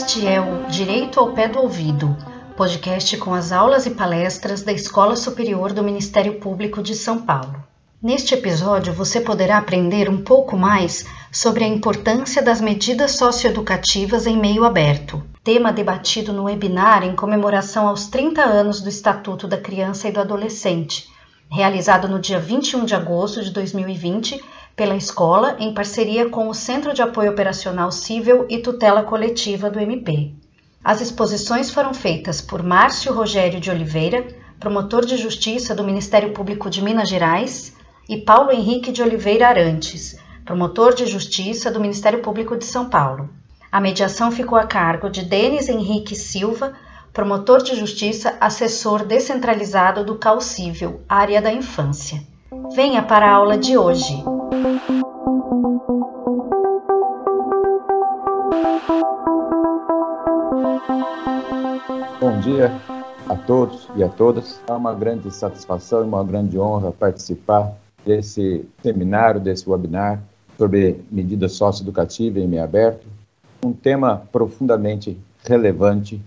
Este é o Direito ao Pé do Ouvido, podcast com as aulas e palestras da Escola Superior do Ministério Público de São Paulo. Neste episódio, você poderá aprender um pouco mais sobre a importância das medidas socioeducativas em meio aberto, tema debatido no webinar em comemoração aos 30 anos do Estatuto da Criança e do Adolescente, realizado no dia 21 de agosto de 2020 pela escola em parceria com o Centro de Apoio Operacional Cível e Tutela Coletiva do MP. As exposições foram feitas por Márcio Rogério de Oliveira, promotor de justiça do Ministério Público de Minas Gerais, e Paulo Henrique de Oliveira Arantes, promotor de justiça do Ministério Público de São Paulo. A mediação ficou a cargo de Denis Henrique Silva, promotor de justiça, assessor descentralizado do CAU Cível, área da infância. Venha para a aula de hoje. Bom dia a todos e a todas. É uma grande satisfação e uma grande honra participar desse seminário, desse webinar sobre medidas socioeducativas em meio aberto, um tema profundamente relevante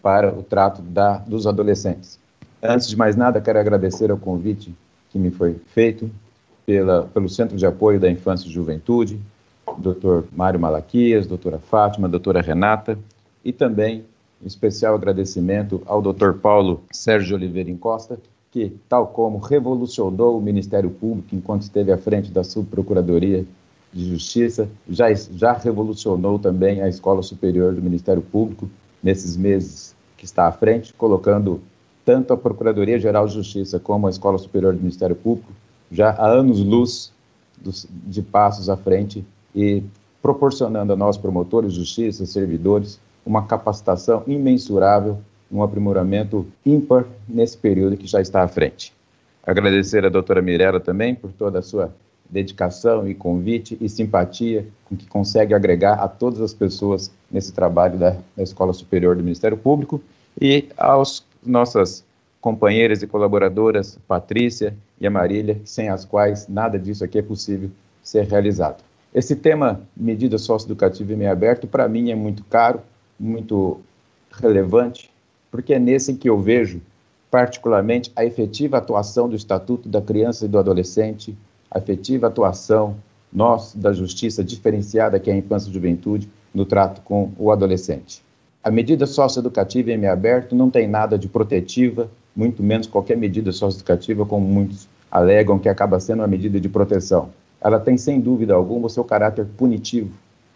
para o trato da, dos adolescentes. Antes de mais nada, quero agradecer ao convite que me foi feito pela, pelo Centro de Apoio da Infância e Juventude, Dr. Mário Malaquias, doutora Fátima, doutora Renata, e também um especial agradecimento ao Dr. Paulo Sérgio Oliveira Encosta, que, tal como revolucionou o Ministério Público enquanto esteve à frente da Subprocuradoria de Justiça, já, já revolucionou também a Escola Superior do Ministério Público nesses meses que está à frente, colocando tanto a Procuradoria-Geral de Justiça como a Escola Superior do Ministério Público já há anos-luz de passos à frente e proporcionando a nós, promotores justiça, servidores, uma capacitação imensurável, um aprimoramento ímpar nesse período que já está à frente. Agradecer à doutora Mirella também por toda a sua dedicação e convite e simpatia com que consegue agregar a todas as pessoas nesse trabalho da, da Escola Superior do Ministério Público e aos nossas companheiras e colaboradoras, Patrícia e a Marília, sem as quais nada disso aqui é possível ser realizado. Esse tema, medida socioeducativa e meio aberto, para mim é muito caro, muito relevante, porque é nesse que eu vejo, particularmente, a efetiva atuação do Estatuto da Criança e do Adolescente, a efetiva atuação nós, da justiça diferenciada que é a infância e juventude, no trato com o adolescente. A medida socioeducativa em meio aberto não tem nada de protetiva, muito menos qualquer medida socioeducativa, como muitos alegam que acaba sendo uma medida de proteção. Ela tem, sem dúvida alguma, o seu caráter punitivo,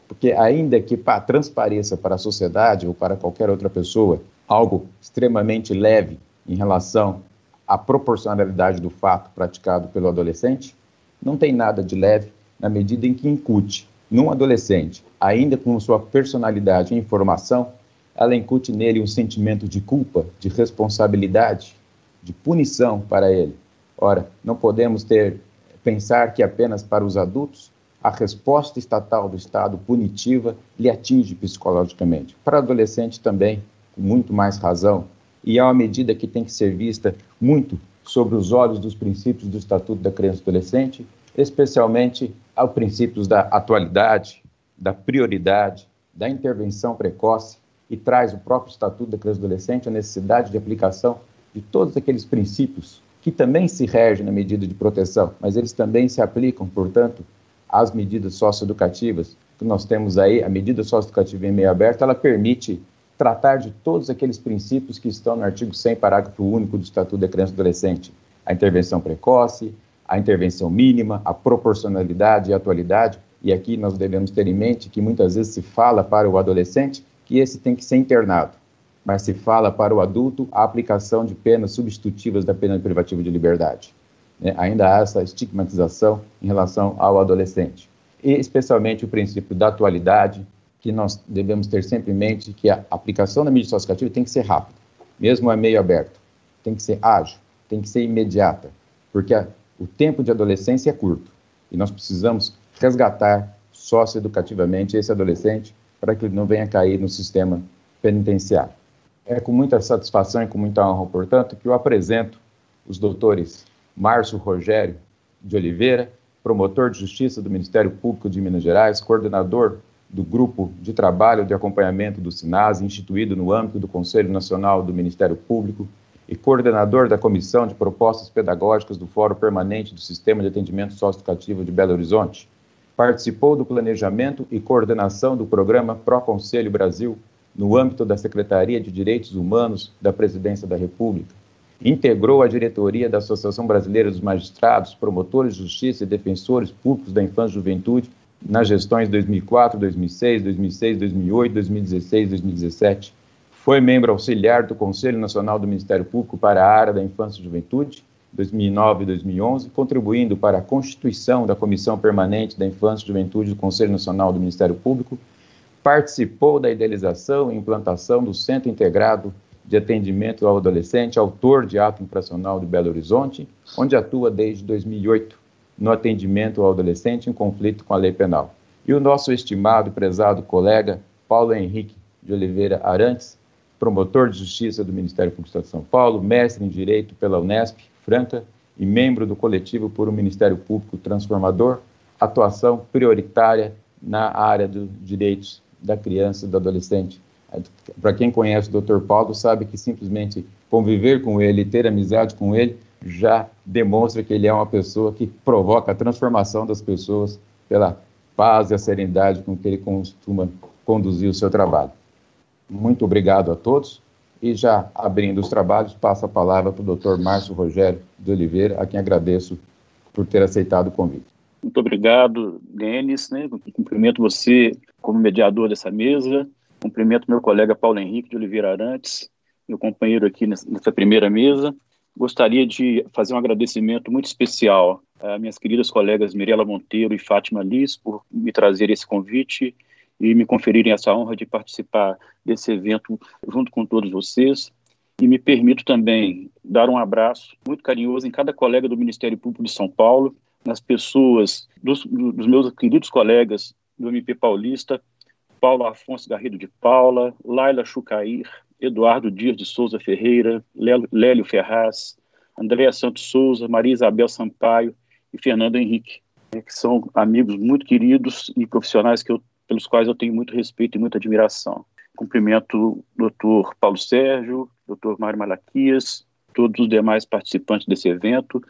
porque ainda que pá, transpareça para a sociedade ou para qualquer outra pessoa algo extremamente leve em relação à proporcionalidade do fato praticado pelo adolescente, não tem nada de leve na medida em que incute num adolescente, ainda com sua personalidade e informação, ela incute nele um sentimento de culpa, de responsabilidade, de punição para ele. Ora, não podemos ter pensar que apenas para os adultos a resposta estatal do Estado punitiva lhe atinge psicologicamente. Para adolescente também, com muito mais razão, e é uma medida que tem que ser vista muito sobre os olhos dos princípios do Estatuto da Criança e do Adolescente, especialmente aos princípios da atualidade, da prioridade, da intervenção precoce e traz o próprio Estatuto da Criança e do Adolescente a necessidade de aplicação de todos aqueles princípios que também se regem na medida de proteção, mas eles também se aplicam, portanto, às medidas socioeducativas que nós temos aí. A medida socioeducativa em meio aberto, ela permite tratar de todos aqueles princípios que estão no artigo 100, parágrafo único do Estatuto da Criança e do Adolescente. A intervenção precoce, a intervenção mínima, a proporcionalidade e a atualidade. E aqui nós devemos ter em mente que muitas vezes se fala para o adolescente que esse tem que ser internado, mas se fala para o adulto a aplicação de penas substitutivas da pena privativa de liberdade. Né? Ainda há essa estigmatização em relação ao adolescente. E especialmente o princípio da atualidade, que nós devemos ter sempre em mente que a aplicação da mídia socioeducativa tem que ser rápida, mesmo é meio aberto, tem que ser ágil, tem que ser imediata, porque a, o tempo de adolescência é curto e nós precisamos resgatar socioeducativamente esse adolescente para que ele não venha cair no sistema penitenciário. É com muita satisfação e com muita honra, portanto, que eu apresento os doutores Márcio Rogério de Oliveira, promotor de justiça do Ministério Público de Minas Gerais, coordenador do Grupo de Trabalho de Acompanhamento do SINAS, instituído no âmbito do Conselho Nacional do Ministério Público, e coordenador da Comissão de Propostas Pedagógicas do Fórum Permanente do Sistema de Atendimento Socioeducativo de Belo Horizonte. Participou do planejamento e coordenação do programa Pro Conselho Brasil, no âmbito da Secretaria de Direitos Humanos da Presidência da República. Integrou a diretoria da Associação Brasileira dos Magistrados, Promotores de Justiça e Defensores Públicos da Infância e Juventude nas gestões 2004, 2006, 2006, 2008, 2016, 2017 foi membro auxiliar do Conselho Nacional do Ministério Público para a área da Infância e Juventude, 2009 e 2011, contribuindo para a constituição da Comissão Permanente da Infância e Juventude do Conselho Nacional do Ministério Público, participou da idealização e implantação do Centro Integrado de Atendimento ao Adolescente, autor de ato infracional de Belo Horizonte, onde atua desde 2008 no atendimento ao adolescente em conflito com a lei penal. E o nosso estimado e prezado colega Paulo Henrique de Oliveira Arantes, promotor de justiça do Ministério Público de São Paulo, mestre em Direito pela Unesp, Franca, e membro do coletivo por um Ministério Público Transformador, atuação prioritária na área dos direitos da criança e do adolescente. Para quem conhece o Dr. Paulo, sabe que simplesmente conviver com ele, ter amizade com ele, já demonstra que ele é uma pessoa que provoca a transformação das pessoas pela paz e a serenidade com que ele costuma conduzir o seu trabalho. Muito obrigado a todos. E já abrindo os trabalhos, passo a palavra para o doutor Márcio Rogério de Oliveira, a quem agradeço por ter aceitado o convite. Muito obrigado, Denis. Né? Cumprimento você como mediador dessa mesa. Cumprimento meu colega Paulo Henrique de Oliveira Arantes, meu companheiro aqui nessa primeira mesa. Gostaria de fazer um agradecimento muito especial a minhas queridas colegas Mirela Monteiro e Fátima Liz por me trazer esse convite e me conferirem essa honra de participar desse evento junto com todos vocês. E me permito também dar um abraço muito carinhoso em cada colega do Ministério Público de São Paulo, nas pessoas dos, dos meus queridos colegas do MP Paulista, Paulo Afonso Garrido de Paula, Laila Chucair, Eduardo Dias de Souza Ferreira, Lélio Ferraz, Andréa Santos Souza, Maria Isabel Sampaio e Fernando Henrique, que são amigos muito queridos e profissionais que eu pelos quais eu tenho muito respeito e muita admiração. Cumprimento o Dr. Paulo Sérgio, Dr. Mário Malaquias, todos os demais participantes desse evento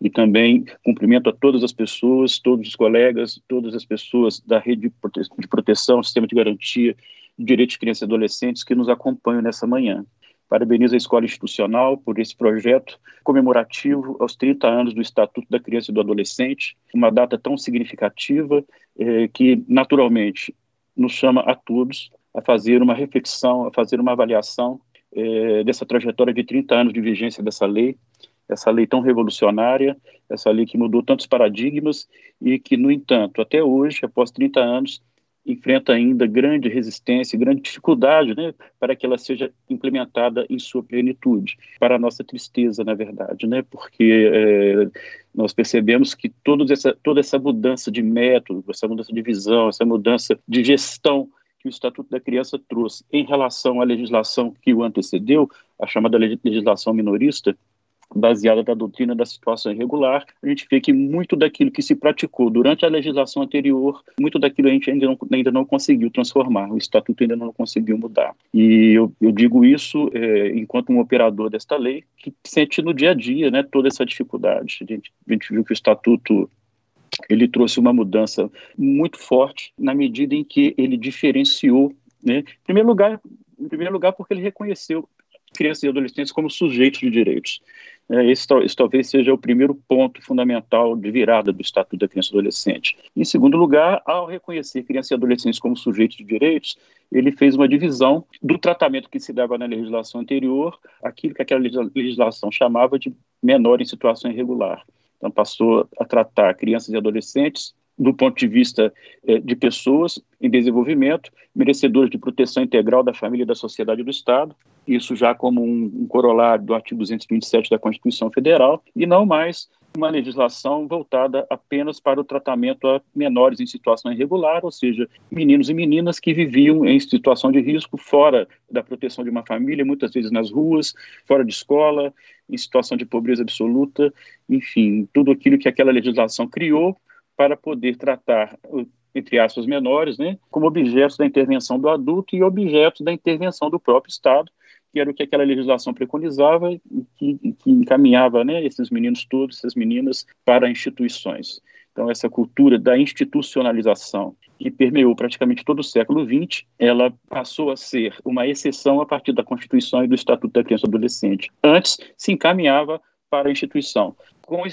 e também cumprimento a todas as pessoas, todos os colegas, todas as pessoas da rede de proteção, sistema de garantia de direitos de crianças e adolescentes que nos acompanham nessa manhã. Parabenizo a Escola Institucional por esse projeto comemorativo aos 30 anos do Estatuto da Criança e do Adolescente, uma data tão significativa eh, que, naturalmente, nos chama a todos a fazer uma reflexão, a fazer uma avaliação eh, dessa trajetória de 30 anos de vigência dessa lei, essa lei tão revolucionária, essa lei que mudou tantos paradigmas e que, no entanto, até hoje, após 30 anos, enfrenta ainda grande resistência, grande dificuldade né, para que ela seja implementada em sua plenitude. Para a nossa tristeza, na verdade, né, porque é, nós percebemos que essa, toda essa mudança de método, essa mudança de visão, essa mudança de gestão que o Estatuto da Criança trouxe em relação à legislação que o antecedeu, a chamada legislação minorista, baseada da doutrina da situação irregular, a gente vê que muito daquilo que se praticou durante a legislação anterior, muito daquilo a gente ainda não, ainda não conseguiu transformar, o estatuto ainda não conseguiu mudar. E eu, eu digo isso é, enquanto um operador desta lei, que sente no dia a dia né, toda essa dificuldade. A gente, a gente viu que o estatuto ele trouxe uma mudança muito forte na medida em que ele diferenciou, né, em primeiro lugar, em primeiro lugar porque ele reconheceu crianças e adolescentes como sujeitos de direitos. É, esse, esse, talvez seja o primeiro ponto fundamental de virada do Estatuto da Criança e Adolescente. Em segundo lugar, ao reconhecer crianças e adolescentes como sujeitos de direitos, ele fez uma divisão do tratamento que se dava na legislação anterior, aquilo que aquela legislação chamava de menor em situação irregular. Então, passou a tratar crianças e adolescentes do ponto de vista eh, de pessoas em desenvolvimento, merecedoras de proteção integral da família e da sociedade do Estado, isso já como um, um corolário do artigo 227 da Constituição Federal, e não mais uma legislação voltada apenas para o tratamento a menores em situação irregular, ou seja, meninos e meninas que viviam em situação de risco fora da proteção de uma família, muitas vezes nas ruas, fora de escola, em situação de pobreza absoluta, enfim, tudo aquilo que aquela legislação criou para poder tratar entre aspas, menores, né, como objetos da intervenção do adulto e objetos da intervenção do próprio Estado, que era o que aquela legislação preconizava e que, que encaminhava né, esses meninos todos, essas meninas, para instituições. Então, essa cultura da institucionalização, que permeou praticamente todo o século XX, ela passou a ser uma exceção a partir da Constituição e do Estatuto da Criança e do Adolescente. Antes, se encaminhava para a instituição.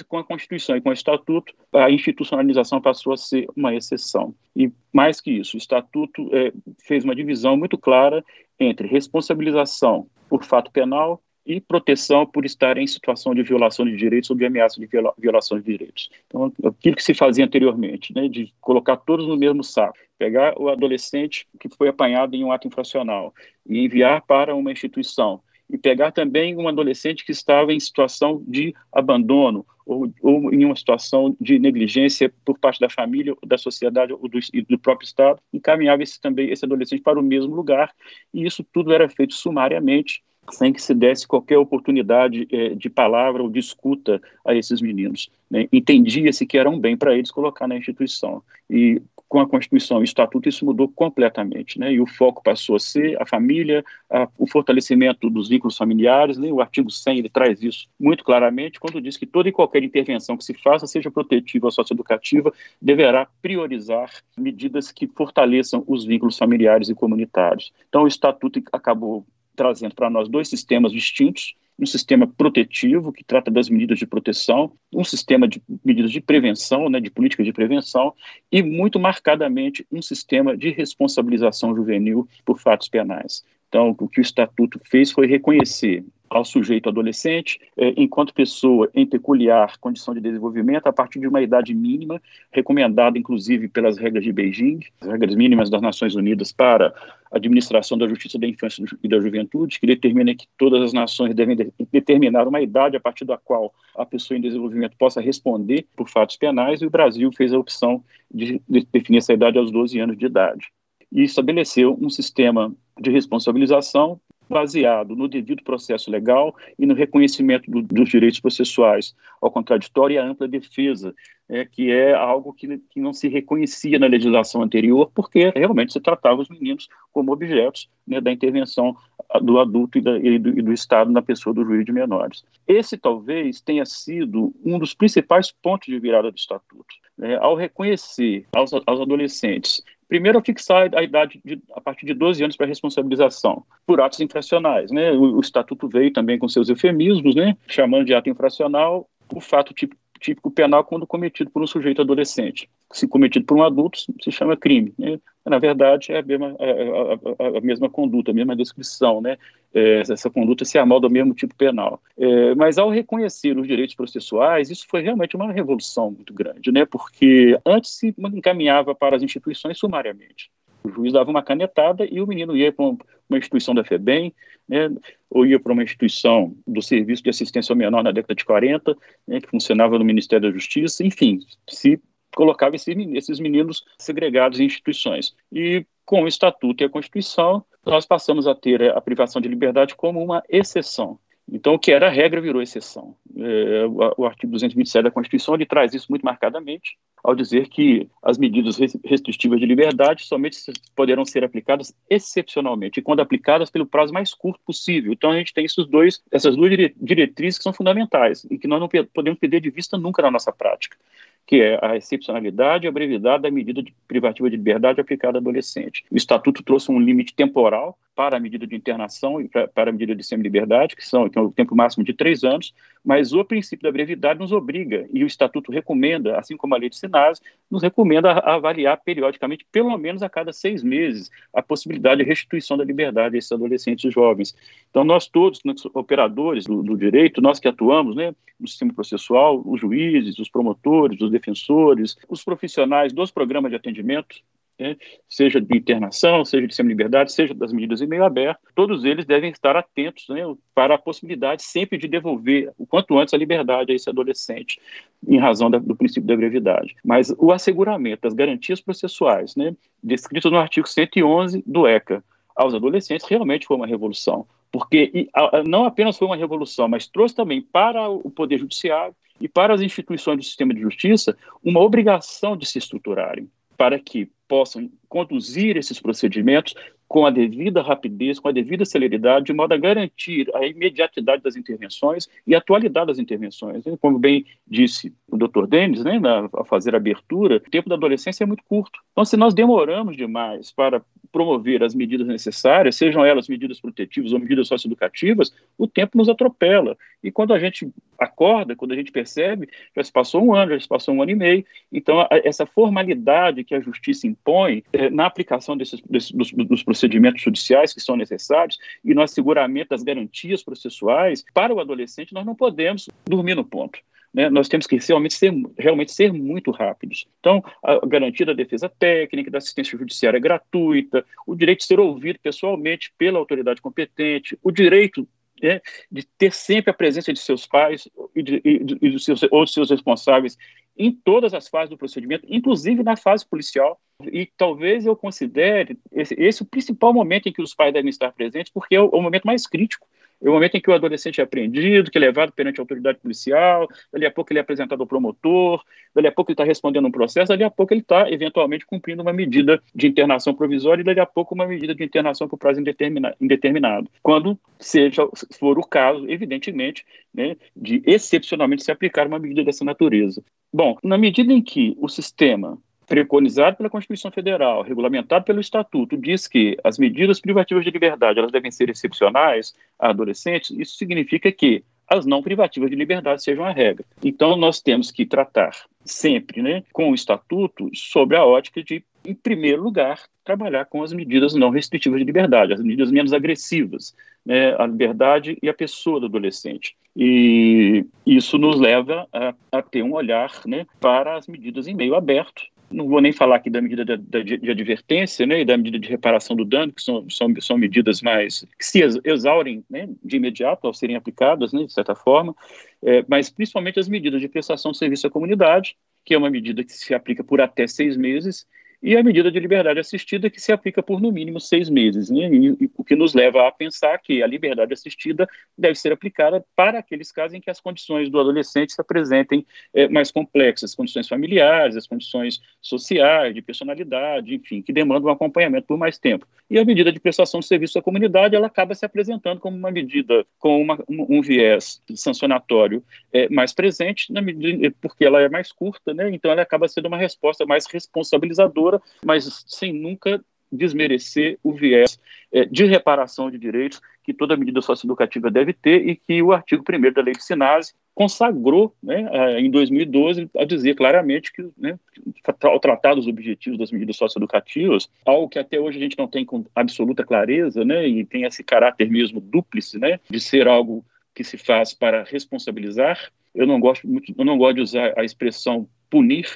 Com, a Constituição e com o Estatuto, a institucionalização passou a ser uma exceção. E mais que isso, o Estatuto é, fez uma divisão muito clara entre responsabilização por fato penal e proteção por estar em situação de violação de direitos ou de ameaça de viola, violação de direitos. Então, aquilo que se fazia anteriormente, né, de colocar todos no mesmo saco, pegar o adolescente que foi apanhado em um ato infracional e enviar para uma instituição, e pegar também um adolescente que estava em situação de abandono ou, ou em uma situação de negligência por parte da família, da sociedade ou do, do próprio Estado, encaminhava esse, também esse adolescente para o mesmo lugar, e isso tudo era feito sumariamente, sem que se desse qualquer oportunidade é, de palavra ou de escuta a esses meninos. Né? Entendia-se que era um bem para eles colocar na instituição. E com a Constituição e o Estatuto isso mudou completamente, né? E o foco passou a ser a família, a, o fortalecimento dos vínculos familiares, né? O artigo 100 ele traz isso muito claramente quando diz que toda e qualquer intervenção que se faça, seja protetiva ou socioeducativa, deverá priorizar medidas que fortaleçam os vínculos familiares e comunitários. Então o Estatuto acabou trazendo para nós dois sistemas distintos, um sistema protetivo, que trata das medidas de proteção, um sistema de medidas de prevenção, né, de políticas de prevenção, e, muito marcadamente, um sistema de responsabilização juvenil por fatos penais. Então, o que o Estatuto fez foi reconhecer ao sujeito adolescente, eh, enquanto pessoa em peculiar condição de desenvolvimento, a partir de uma idade mínima, recomendada inclusive pelas regras de Beijing, as regras mínimas das Nações Unidas para a administração da justiça da infância e da juventude, que determina que todas as nações devem de determinar uma idade a partir da qual a pessoa em desenvolvimento possa responder por fatos penais, e o Brasil fez a opção de, de definir essa idade aos 12 anos de idade. E estabeleceu um sistema de responsabilização baseado no devido processo legal e no reconhecimento do, dos direitos processuais ao contraditório e à ampla defesa, é, que é algo que, que não se reconhecia na legislação anterior, porque realmente se tratava os meninos como objetos né, da intervenção do adulto e, da, e, do, e, do, Estado na pessoa do juiz de menores. Esse talvez tenha sido um dos principais pontos de virada do Estatuto. Né, ao reconhecer aos, aos adolescentes Primeiro, fixar a idade de, a partir de 12 anos para responsabilização por atos infracionais. Né? O, o, Estatuto veio também com seus eufemismos, né? chamando de ato infracional o fato típico, típico penal quando cometido por um sujeito adolescente. Se cometido por um adulto, se chama crime. Né? Na verdade, é a mesma, a, a, a mesma conduta, a mesma descrição. Né? É, essa conduta se amolda ao mesmo tipo penal. É, mas ao reconhecer os direitos processuais, isso foi realmente uma revolução muito grande, né? porque antes se encaminhava para as instituições sumariamente. O juiz dava uma canetada e o menino ia para uma instituição da FEBEM, né, ou ia para uma instituição do Serviço de Assistência ao Menor na década de 40, né, que funcionava no Ministério da Justiça, enfim, se colocava esses meninos segregados em instituições. E com o Estatuto e a Constituição, nós passamos a ter a privação de liberdade como uma exceção. Então, o que era regra virou exceção. É, o, o, artigo 227 da Constituição ele traz isso muito marcadamente, ao dizer que as medidas restritivas de liberdade somente poderão ser aplicadas excepcionalmente, e quando aplicadas pelo prazo mais curto possível. Então, a gente tem esses dois, essas duas diretrizes que são fundamentais e que nós não podemos perder de vista nunca na nossa prática que é a excepcionalidade e a brevidade da medida de privativa de liberdade aplicada ao adolescente. O Estatuto trouxe um limite temporal para a medida de internação e para, a medida de semi-liberdade, que são que é o tempo máximo de três anos, mas o princípio da brevidade nos obriga, e o Estatuto recomenda, assim como a lei de Sinase, nos recomenda avaliar periodicamente, pelo menos a cada seis meses, a possibilidade de restituição da liberdade a esses adolescentes e jovens. Então, nós todos, operadores do, do, direito, nós que atuamos né, no sistema processual, os juízes, os promotores, os defensores, os profissionais dos programas de atendimento, né, seja de internação, seja de semi-liberdade, seja das medidas em meio aberto, todos eles devem estar atentos né, para a possibilidade sempre de devolver o quanto antes a liberdade a esse adolescente, em razão da, do princípio da brevidade. Mas o asseguramento das garantias processuais, né, no artigo 111 do ECA, aos adolescentes, realmente foi uma revolução. Porque não apenas foi uma revolução, mas trouxe também para o Poder Judiciário e para as instituições do sistema de justiça uma obrigação de se estruturarem para que possam conduzir esses procedimentos com a devida rapidez, com a devida celeridade, de modo a garantir a imediatidade das intervenções e a atualidade das intervenções. Como bem disse o doutor Denis, né, na, a fazer abertura, o tempo da adolescência é muito curto. Então, se nós demoramos demais para promover as medidas necessárias, sejam elas medidas protetivas ou medidas socioeducativas, o tempo nos atropela. E quando a gente acorda, quando a gente percebe, já se passou um ano, já se passou um ano e meio. Então, a, essa formalidade que a justiça impõe é, na aplicação desses, desses dos, dos, procedimentos judiciais que são necessários e no asseguramento das garantias processuais, para o adolescente, nós não podemos dormir no ponto. Né, nós temos que realmente ser, realmente ser muito rápidos. Então, a garantia da defesa técnica, da assistência judiciária gratuita, o direito de ser ouvido pessoalmente pela autoridade competente, o direito né, de ter sempre a presença de seus pais e, de, e, de, e dos seus, ou de seus responsáveis em todas as fases do procedimento, inclusive na fase policial. E talvez eu considere esse, esse o principal momento em que os pais devem estar presentes, porque é o, o momento mais crítico é o momento em que o adolescente é apreendido, que é levado perante a autoridade policial, dali a pouco ele é apresentado ao promotor, dali a pouco ele está respondendo um processo, dali a pouco ele está, eventualmente, cumprindo uma medida de internação provisória e dali a pouco uma medida de internação por prazo indeterminado. Quando seja, for o caso, evidentemente, né, de excepcionalmente se aplicar uma medida dessa natureza. Bom, na medida em que o sistema preconizado pela Constituição Federal, regulamentado pelo Estatuto, diz que as medidas privativas de liberdade elas devem ser excepcionais a adolescentes, isso significa que as não privativas de liberdade sejam a regra. Então, nós temos que tratar sempre né, com o Estatuto sobre a ótica de, em primeiro lugar, trabalhar com as medidas não restritivas de liberdade, as medidas menos agressivas, né, a liberdade e a pessoa do adolescente. E isso nos leva a, a ter um olhar né, para as medidas em meio aberto, não vou nem falar aqui da medida de, de, advertência né, e da medida de reparação do dano, que são, são, são medidas mais que se exaurem né, de imediato ao serem aplicadas, né, de certa forma, é, mas principalmente as medidas de prestação de serviço à comunidade, que é uma medida que se aplica por até seis meses e a medida de liberdade assistida que se aplica por no mínimo seis meses, né? e, o que nos leva a pensar que a liberdade assistida deve ser aplicada para aqueles casos em que as condições do adolescente se apresentem é, mais complexas, as condições familiares, as condições sociais, de personalidade, enfim, que demandam um acompanhamento por mais tempo. E a medida de prestação de serviço à comunidade, ela acaba se apresentando como uma medida com uma, um, um viés sancionatório é, mais presente, medida, porque ela é mais curta, né? então ela acaba sendo uma resposta mais responsabilizadora mas sem nunca desmerecer o viés é, de reparação de direitos que toda medida socioeducativa deve ter e que o artigo 1 da Lei de Sinase consagrou né, em 2012 a dizer claramente que, né, ao tratar dos objetivos das medidas socioeducativas, algo que até hoje a gente não tem com absoluta clareza, né, e tem esse caráter mesmo dúplice, né, de ser algo que se faz para responsabilizar. Eu não gosto muito, eu não gosto de usar a expressão punir,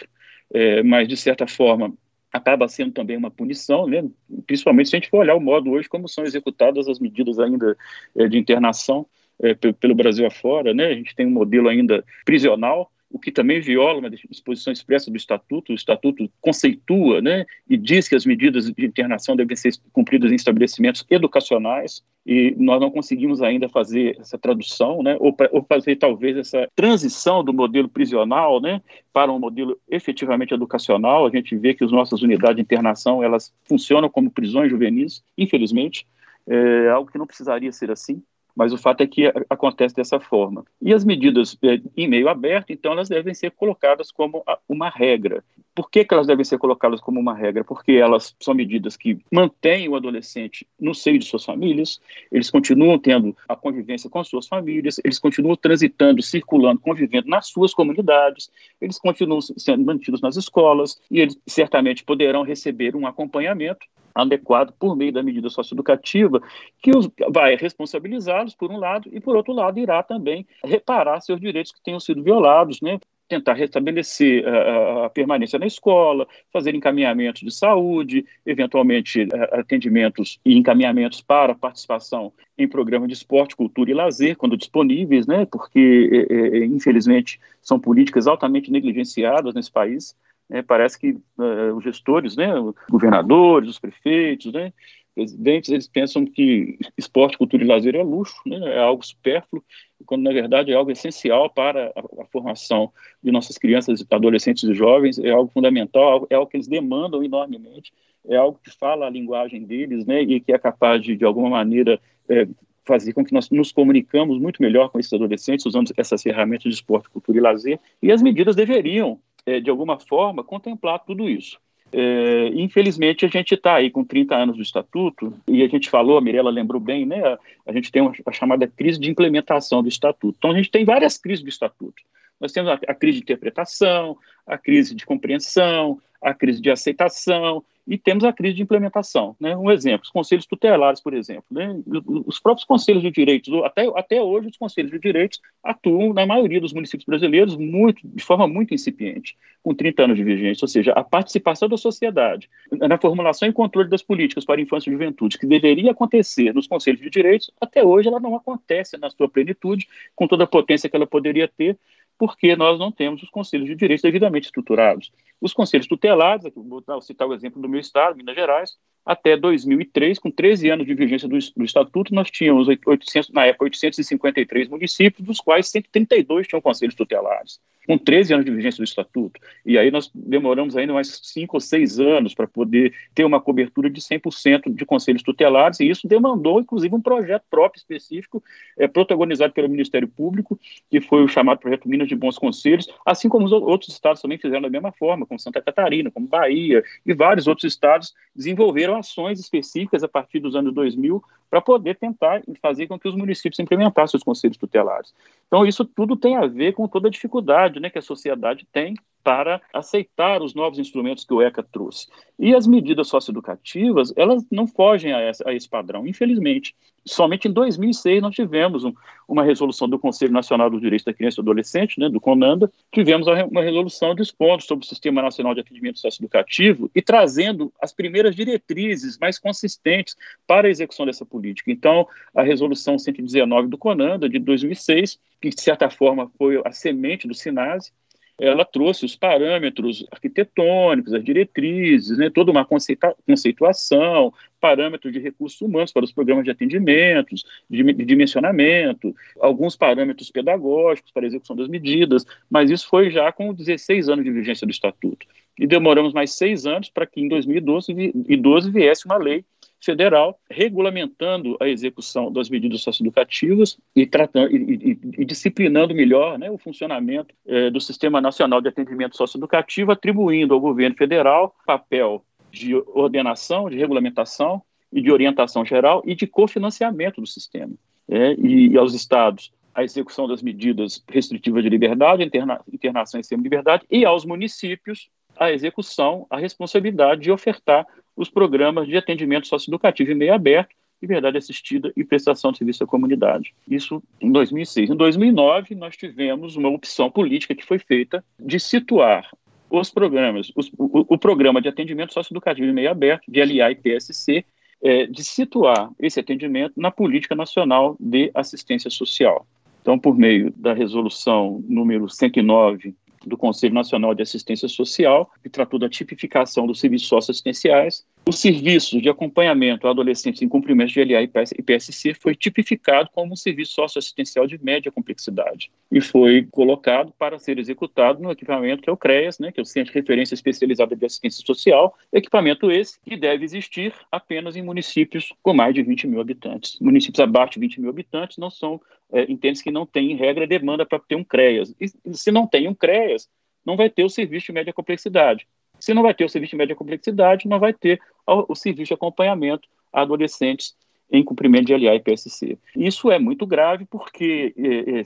é, mas de certa forma acaba sendo também uma punição, né? principalmente se a gente for olhar o modo hoje como são executadas as medidas ainda é, de internação é, pelo Brasil afora, né? A gente tem um modelo ainda prisional, o que também viola uma disposição expressa do Estatuto. O Estatuto conceitua né, e diz que as medidas de internação devem ser cumpridas em estabelecimentos educacionais, e nós não conseguimos ainda fazer essa tradução, né, ou, ou fazer talvez essa transição do modelo prisional né, para um modelo efetivamente educacional. A gente vê que as nossas unidades de internação elas funcionam como prisões juvenis, infelizmente, é algo que não precisaria ser assim mas o fato é que acontece dessa forma. E as medidas é, em meio aberto, então, elas devem ser colocadas como uma regra. Por que, que elas devem ser colocadas como uma regra? Porque elas são medidas que mantêm o adolescente no seio de suas famílias, eles continuam tendo a convivência com suas famílias, eles continuam transitando, circulando, convivendo nas suas comunidades, eles continuam sendo mantidos nas escolas e eles certamente poderão receber um acompanhamento adequado por meio da medida socioeducativa, que os, vai responsabilizá-los, por um lado, e, por outro lado, irá também reparar seus direitos que tenham sido violados, né? tentar restabelecer a, a, permanência na escola, fazer encaminhamentos de saúde, eventualmente atendimentos e encaminhamentos para participação em programas de esporte, cultura e lazer, quando disponíveis, né, porque, é, é, infelizmente, são políticas altamente negligenciadas nesse país, é, parece que uh, os gestores, né, governadores, os prefeitos, né, presidentes, eles pensam que esporte, cultura e lazer é luxo, né, é algo supérfluo, quando na verdade é algo essencial para a, a, formação de nossas crianças, adolescentes e jovens, é algo fundamental, é algo que eles demandam enormemente, é algo que fala a linguagem deles, né, e que é capaz de, de alguma maneira, é, fazer com que nós nos comunicamos muito melhor com esses adolescentes, usando essas ferramentas de esporte, cultura e lazer, e as medidas deveriam, é, de alguma forma, contemplar tudo isso. É, infelizmente, a gente está aí com 30 anos do Estatuto, e a gente falou, a Mirella lembrou bem, né, a, a gente tem uma, a chamada crise de implementação do Estatuto. Então, a gente tem várias crises do Estatuto. Nós temos a, a crise de interpretação, a crise de compreensão, a crise de aceitação, e temos a crise de implementação. Né? Um exemplo, os conselhos tutelares, por exemplo. Né? Os próprios conselhos de direitos, até, até hoje, os conselhos de direitos atuam na maioria dos municípios brasileiros muito, de forma muito incipiente, com 30 anos de vigência. Ou seja, a participação da sociedade na formulação e controle das políticas para infância e juventude, que deveria acontecer nos conselhos de direitos, até hoje ela não acontece na sua plenitude, com toda a potência que ela poderia ter, porque nós não temos os conselhos de direitos devidamente estruturados. Os conselhos tutelares, vou citar o exemplo do meu estado, Minas Gerais, até 2003, com 13 anos de vigência do, do, Estatuto, nós tínhamos 800, na época 853 municípios, dos quais 132 tinham conselhos tutelares, com 13 anos de vigência do Estatuto. E aí nós demoramos ainda mais 5 ou 6 anos para poder ter uma cobertura de 100% de conselhos tutelares, e isso demandou, inclusive, um projeto próprio específico, é, protagonizado pelo Ministério Público, que foi o chamado Projeto Minas de Bons Conselhos, assim como os outros estados também fizeram da mesma forma, como Santa Catarina, como Bahia, e vários outros estados desenvolveram ações específicas a partir dos anos 2000 para poder tentar fazer com que os municípios implementassem os conselhos tutelares. Então, isso tudo tem a ver com toda a dificuldade né, que a sociedade tem para aceitar os novos instrumentos que o ECA trouxe. E as medidas socioeducativas, elas não fogem a, essa, a esse padrão, infelizmente. Somente em 2006 nós tivemos um, uma resolução do Conselho Nacional dos Direitos da Criança e do Adolescente, né, do CONANDA, tivemos uma resolução dispondo sobre o Sistema Nacional de Atendimento Socioeducativo e trazendo as primeiras diretrizes mais consistentes para a execução dessa política. Então, a resolução 119 do CONANDA, de 2006, que de certa forma foi a semente do SINASE, ela trouxe os parâmetros arquitetônicos, as diretrizes, né, toda uma conceituação, parâmetros de recursos humanos para os programas de atendimentos, de, dimensionamento, alguns parâmetros pedagógicos para a execução das medidas, mas isso foi já com 16 anos de vigência do Estatuto. E demoramos mais seis anos para que em 2012 viesse uma lei federal regulamentando a execução das medidas socioeducativas e, tratando, e, e, e disciplinando melhor né, o funcionamento eh, do Sistema Nacional de Atendimento Socioeducativo, atribuindo ao governo federal papel de ordenação, de regulamentação e de orientação geral e de cofinanciamento do sistema. É, e, aos estados a execução das medidas restritivas de liberdade, interna, internação em semi-liberdade, e aos municípios a execução, a responsabilidade de ofertar os programas de atendimento socioeducativo em meio aberto, liberdade assistida e prestação de serviço à comunidade. Isso em 2006. Em 2009, nós tivemos uma opção política que foi feita de situar os programas, os, o, o, programa de atendimento socioeducativo em meio aberto, de LA e PSC, é, de situar esse atendimento na política nacional de assistência social. Então, por meio da resolução número 109 do Conselho Nacional de Assistência Social, que tratou da tipificação dos serviços socioassistenciais. O serviço de acompanhamento a adolescentes em cumprimento de LA e PSC foi tipificado como um serviço socioassistencial de média complexidade e foi colocado para ser executado no equipamento que é o CREAS, né, que é o Centro de Referência Especializada de Assistência Social, equipamento esse que deve existir apenas em municípios com mais de 20 mil habitantes. Municípios abaixo de 20 mil habitantes não são é, entende que não tem, em regra, demanda para ter um CREAS. E se não tem um CREAS, não vai ter o serviço de média complexidade. Se não vai ter o serviço de média complexidade, não vai ter o, serviço de acompanhamento a adolescentes em cumprimento de LA e PSC. Isso é muito grave porque é, é,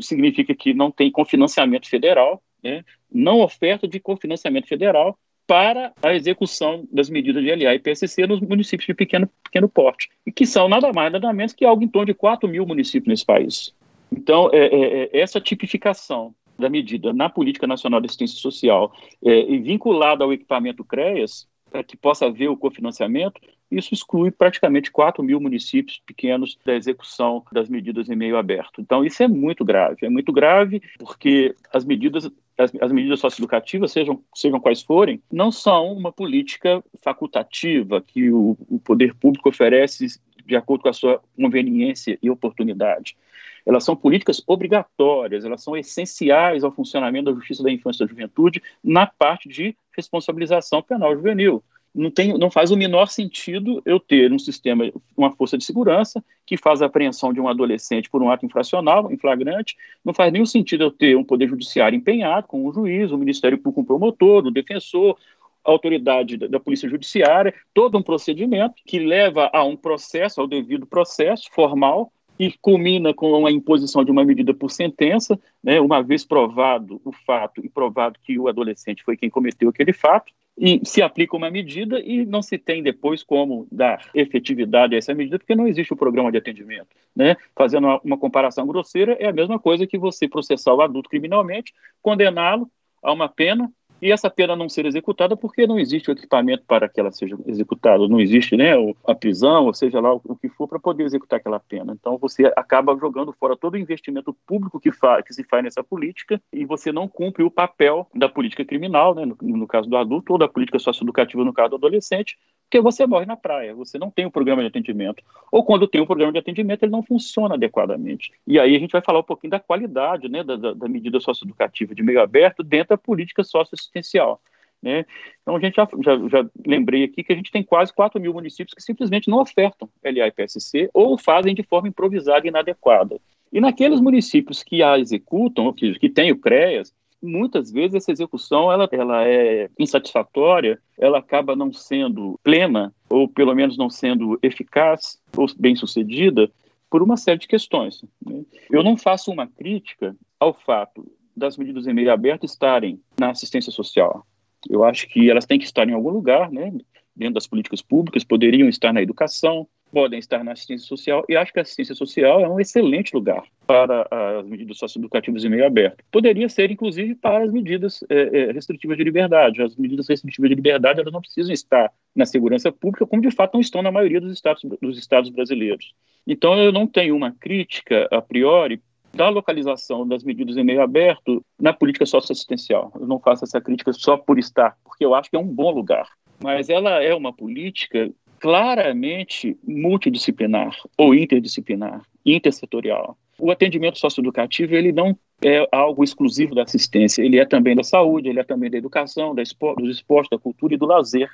significa que não tem cofinanciamento federal, né, não oferta de cofinanciamento federal para a execução das medidas de LA e PSC nos municípios de pequeno, pequeno porte, e que são nada mais, nada menos que algo em torno de 4 mil municípios nesse país. Então, é, é, é essa tipificação da medida na Política Nacional de Assistência Social é, e vinculada ao equipamento CREAS, para que possa haver o cofinanciamento, isso exclui praticamente 4 mil municípios pequenos da execução das medidas em meio aberto. Então, isso é muito grave. É muito grave porque as medidas as, as, medidas socioeducativas, sejam, sejam quais forem, não são uma política facultativa que o, o poder público oferece de acordo com a sua conveniência e oportunidade. Elas são políticas obrigatórias, elas são essenciais ao funcionamento da justiça da infância e da juventude na parte de responsabilização penal juvenil não, tem, não faz o menor sentido eu ter um sistema, uma força de segurança que faz a apreensão de um adolescente por um ato infracional, em flagrante, não faz nenhum sentido eu ter um poder judiciário empenhado com um juiz, o um Ministério Público um promotor, um defensor, autoridade da, da Polícia Judiciária, todo um procedimento que leva a um processo, ao devido processo formal, e culmina com a imposição de uma medida por sentença, né, uma vez provado o fato e provado que o adolescente foi quem cometeu aquele fato, e se aplica uma medida e não se tem depois como dar efetividade a essa medida, porque não existe o programa de atendimento. Né? Fazendo uma, uma comparação grosseira, é a mesma coisa que você processar o adulto criminalmente, condená-lo a uma pena e essa pena não ser executada porque não existe o equipamento para que ela seja executada, não existe né, a prisão, ou seja lá o que for, para poder executar aquela pena. Então você acaba jogando fora todo o investimento público que, que se faz nessa política e você não cumpre o papel da política criminal, né, no, no caso do adulto, ou da política socioeducativa no caso do adolescente, porque você morre na praia, você não tem um programa de atendimento. Ou quando tem um programa de atendimento, ele não funciona adequadamente. E aí a gente vai falar um pouquinho da qualidade né, da, da, da medida socioeducativa de meio aberto dentro da política socioassistencial. Né? Então, a gente já, já, já, lembrei aqui que a gente tem quase 4 mil municípios que simplesmente não ofertam LA e PSC ou fazem de forma improvisada e inadequada. E naqueles municípios que a executam, que, que têm o CREAS, muitas vezes essa execução ela, ela é insatisfatória, ela acaba não sendo plena, ou pelo menos não sendo eficaz ou bem sucedida, por uma série de questões. Né? Eu não faço uma crítica ao fato das medidas em meio aberto estarem na assistência social. Eu acho que elas têm que estar em algum lugar, né? Dentro das políticas públicas, poderiam estar na educação, podem estar na assistência social, e acho que a assistência social é um excelente lugar para as medidas socioeducativas em meio aberto. Poderia ser, inclusive, para as medidas é, restritivas de liberdade. As medidas restritivas de liberdade elas não precisam estar na segurança pública, como de fato não estão na maioria dos estados, dos estados brasileiros. Então, eu não tenho uma crítica a priori da localização das medidas em meio aberto na política socioassistencial. Eu não faço essa crítica só por estar, porque eu acho que é um bom lugar. Mas ela é uma política claramente multidisciplinar ou interdisciplinar, intersetorial. O atendimento socioeducativo ele não é algo exclusivo da assistência, ele é também da saúde, ele é também da educação, da dos esportes, da cultura e do lazer.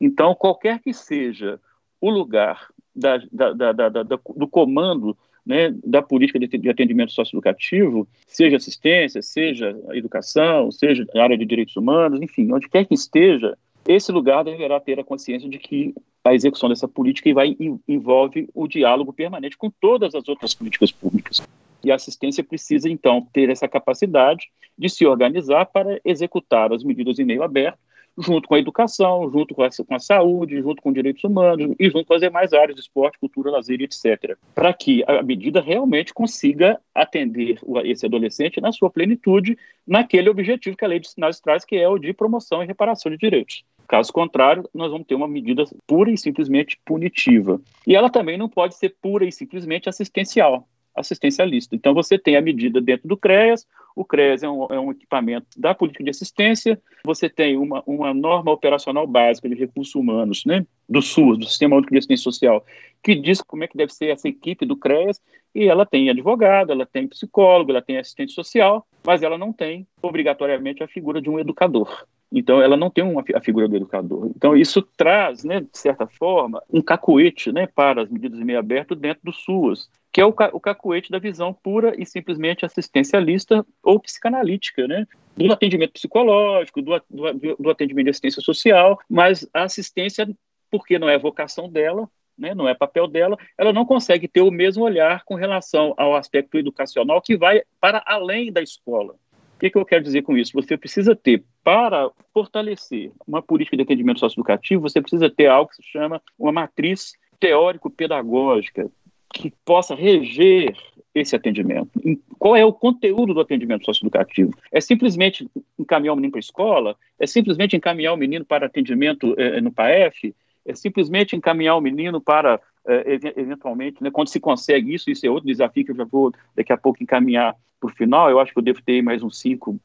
Então, qualquer que seja o lugar da, da, da, do comando né, da política de atendimento socioeducativo, seja assistência, seja educação, seja área de direitos humanos, enfim, onde quer que esteja, esse lugar deverá ter a consciência de que a execução dessa política vai, envolve o diálogo permanente com todas as outras políticas públicas. E a assistência precisa, então, ter essa capacidade de se organizar para executar as medidas em meio aberto, junto com a educação, junto com a, com a saúde, junto com direitos humanos e junto com as demais áreas de esporte, cultura, lazer etc. Para que a medida realmente consiga atender esse adolescente na sua plenitude, naquele objetivo que a lei de sinais traz, que é o de promoção e reparação de direitos. Caso contrário, nós vamos ter uma medida pura e simplesmente punitiva. E ela também não pode ser pura e simplesmente assistencial assistencialista. Então, você tem a medida dentro do CREAS, o CREAS é um, é um equipamento da política de assistência, você tem uma, uma norma operacional básica de recursos humanos, né, do SUS, do Sistema Único de Assistência Social, que diz como é que deve ser essa equipe do CREAS, e ela tem advogado, ela tem psicólogo, ela tem assistente social, mas ela não tem, obrigatoriamente, a figura de um educador. Então, ela não tem uma, a figura do educador. Então, isso traz, né, de certa forma, um cacuete né, para as medidas de meio aberto dentro do SUAS, que é o, o cacuete da visão pura e simplesmente assistencialista ou psicanalítica, né? do atendimento psicológico, do, do, do atendimento de assistência social, mas a assistência, porque não é vocação dela, né, não é papel dela, ela não consegue ter o mesmo olhar com relação ao aspecto educacional que vai para além da escola. O que, que eu quero dizer com isso? Você precisa ter, para fortalecer uma política de atendimento socioeducativo, você precisa ter algo que se chama uma matriz teórico-pedagógica, que possa reger esse atendimento? Qual é o conteúdo do atendimento socioeducativo? É simplesmente encaminhar o menino para a escola? É simplesmente encaminhar o menino para atendimento eh, no PAF? é simplesmente encaminhar o menino para, é, eventualmente, né, quando se consegue isso, isso é outro desafio que eu já vou daqui a pouco encaminhar para o final, eu acho que eu devo ter mais uns cinco,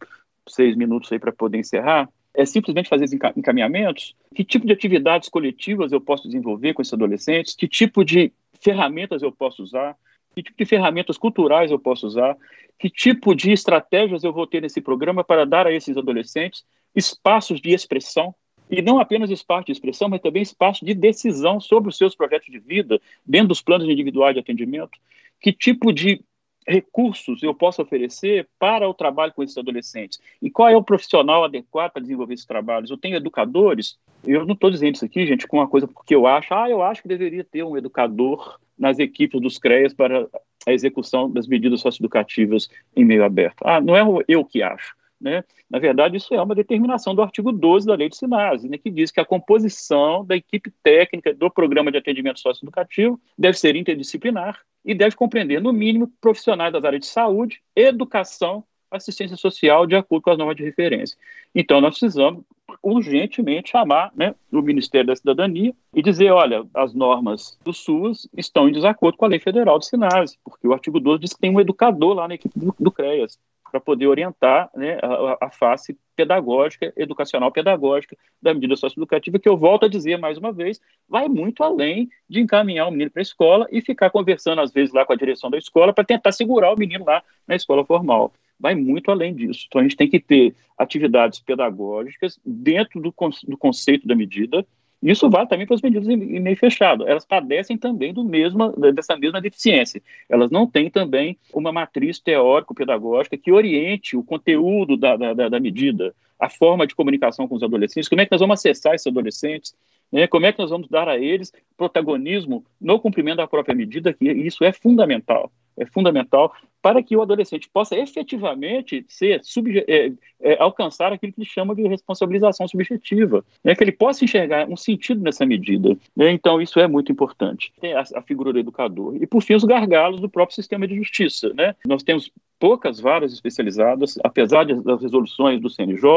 seis minutos aí para poder encerrar, é simplesmente fazer encaminhamentos? Que tipo de atividades coletivas eu posso desenvolver com esses adolescentes? Que tipo de ferramentas eu posso usar? Que tipo de ferramentas culturais eu posso usar? Que tipo de estratégias eu vou ter nesse programa para dar a esses adolescentes espaços de expressão? E não apenas espaço de expressão, mas também espaço de decisão sobre os seus projetos de vida, dentro dos planos individuais de atendimento. Que tipo de recursos eu posso oferecer para o trabalho com esses adolescentes? E qual é o profissional adequado para desenvolver esses trabalhos? Eu tenho educadores? Eu não estou dizendo isso aqui, gente, com uma coisa porque eu acho, ah, eu acho que deveria ter um educador nas equipes dos CREAS para a execução das medidas socioeducativas em meio aberto. Ah, não é eu que acho. Né? Na verdade, isso é uma determinação do artigo 12 da Lei de Sinase, né, que diz que a composição da equipe técnica do programa de atendimento socioeducativo deve ser interdisciplinar e deve compreender, no mínimo, profissionais das áreas de saúde, educação, assistência social, de acordo com as normas de referência. Então, nós precisamos urgentemente chamar né, o Ministério da Cidadania e dizer, olha, as normas do SUS estão em desacordo com a lei federal do SINASE, porque o artigo 12 diz que tem um educador lá na equipe do CREAS para poder orientar né, a, a, face pedagógica, educacional pedagógica da medida socioeducativa, que eu volto a dizer mais uma vez, vai muito além de encaminhar o menino para a escola e ficar conversando, às vezes, lá com a direção da escola para tentar segurar o menino lá na escola formal. Vai muito além disso. Então, a gente tem que ter atividades pedagógicas dentro do, do conceito da medida, isso vale também para as medidas em meio fechado. Elas padecem também do mesma, dessa mesma deficiência. Elas não têm também uma matriz teórico-pedagógica que oriente o conteúdo da, da, da, medida, a forma de comunicação com os adolescentes, como é que nós vamos acessar esses adolescentes, né, como é que nós vamos dar a eles protagonismo no cumprimento da própria medida, que isso é fundamental é fundamental para que o adolescente possa efetivamente ser é, é, alcançar aquilo que ele chama de responsabilização subjetiva, né, que ele possa enxergar um sentido nessa medida. Né, então, isso é muito importante. Tem a, a, figura do educador. E, por fim, os gargalos do próprio sistema de justiça. Né? Nós temos poucas varas especializadas, apesar das resoluções do CNJ,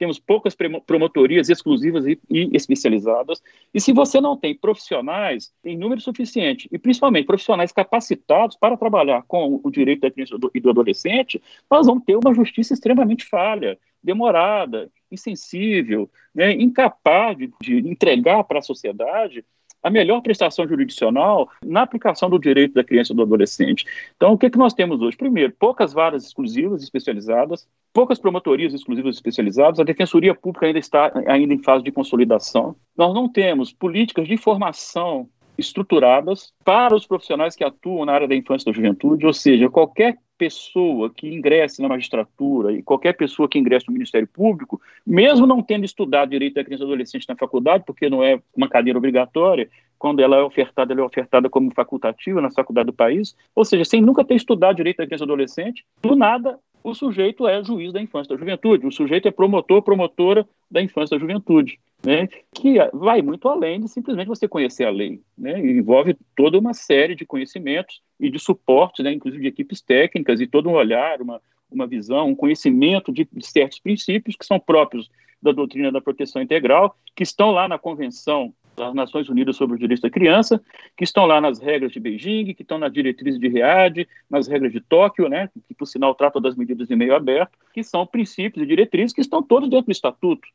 temos poucas promotorias exclusivas e, e, especializadas. E se você não tem profissionais em número suficiente, e principalmente profissionais capacitados para trabalhar com o direito da criança e do adolescente, nós vamos ter uma justiça extremamente falha, demorada, insensível, né, incapaz de, de entregar para a sociedade a melhor prestação jurisdicional na aplicação do direito da criança e do adolescente. Então, o que, que nós temos hoje? Primeiro, poucas varas exclusivas especializadas, poucas promotorias exclusivas especializadas, a Defensoria Pública ainda está ainda em fase de consolidação. Nós não temos políticas de formação estruturadas para os profissionais que atuam na área da infância e da juventude, ou seja, qualquer pessoa que ingresse na magistratura e qualquer pessoa que ingresse no Ministério Público, mesmo não tendo estudado direito da criança e adolescente na faculdade, porque não é uma cadeira obrigatória, quando ela é ofertada, ela é ofertada como facultativa na faculdade do país, ou seja, sem nunca ter estudado direito da criança e adolescente, do nada o sujeito é juiz da infância da juventude, o sujeito é promotor, promotora da infância da juventude né, que vai muito além de simplesmente você conhecer a lei, né, envolve toda uma série de conhecimentos e de suportes, né, inclusive de equipes técnicas e todo um olhar, uma, uma visão, um conhecimento de, de certos princípios que são próprios da doutrina da proteção integral, que estão lá na Convenção das Nações Unidas sobre os Direitos da Criança, que estão lá nas regras de Beijing, que estão nas diretrizes de Riad, nas regras de Tóquio, né, que por sinal tratam das medidas de meio aberto, que são princípios e diretrizes que estão todos dentro do Estatuto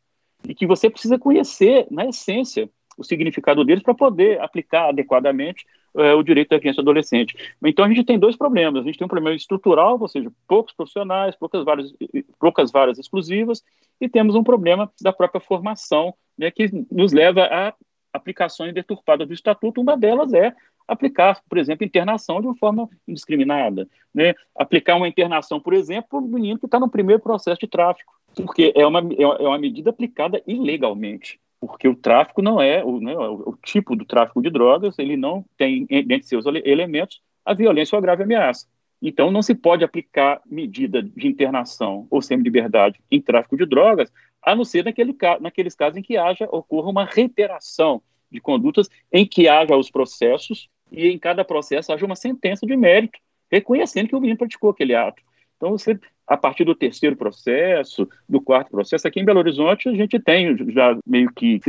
e que você precisa conhecer, na essência, o significado deles para poder aplicar adequadamente é, o direito da criança e adolescente. Então a gente tem dois problemas. A gente tem um problema estrutural, ou seja, poucos profissionais, poucas varas, poucas varas exclusivas, e temos um problema da própria formação, né, que nos leva a aplicações deturpadas do estatuto. Uma delas é aplicar, por exemplo, internação de uma forma indiscriminada. Né? Aplicar uma internação, por exemplo, para o menino que está no primeiro processo de tráfico porque é uma, é uma medida aplicada ilegalmente, porque o tráfico não é, o, né, o tipo do tráfico de drogas, ele não tem dentre seus elementos a violência ou a grave ameaça. Então, não se pode aplicar medida de internação ou semi-liberdade em tráfico de drogas, a não ser naquele, naqueles casos em que haja, ocorra uma reiteração de condutas, em que haja os processos e em cada processo haja uma sentença de mérito, reconhecendo que o menino praticou aquele ato. Então, você, a partir do terceiro processo, do quarto processo, aqui em Belo Horizonte, a gente tem já meio que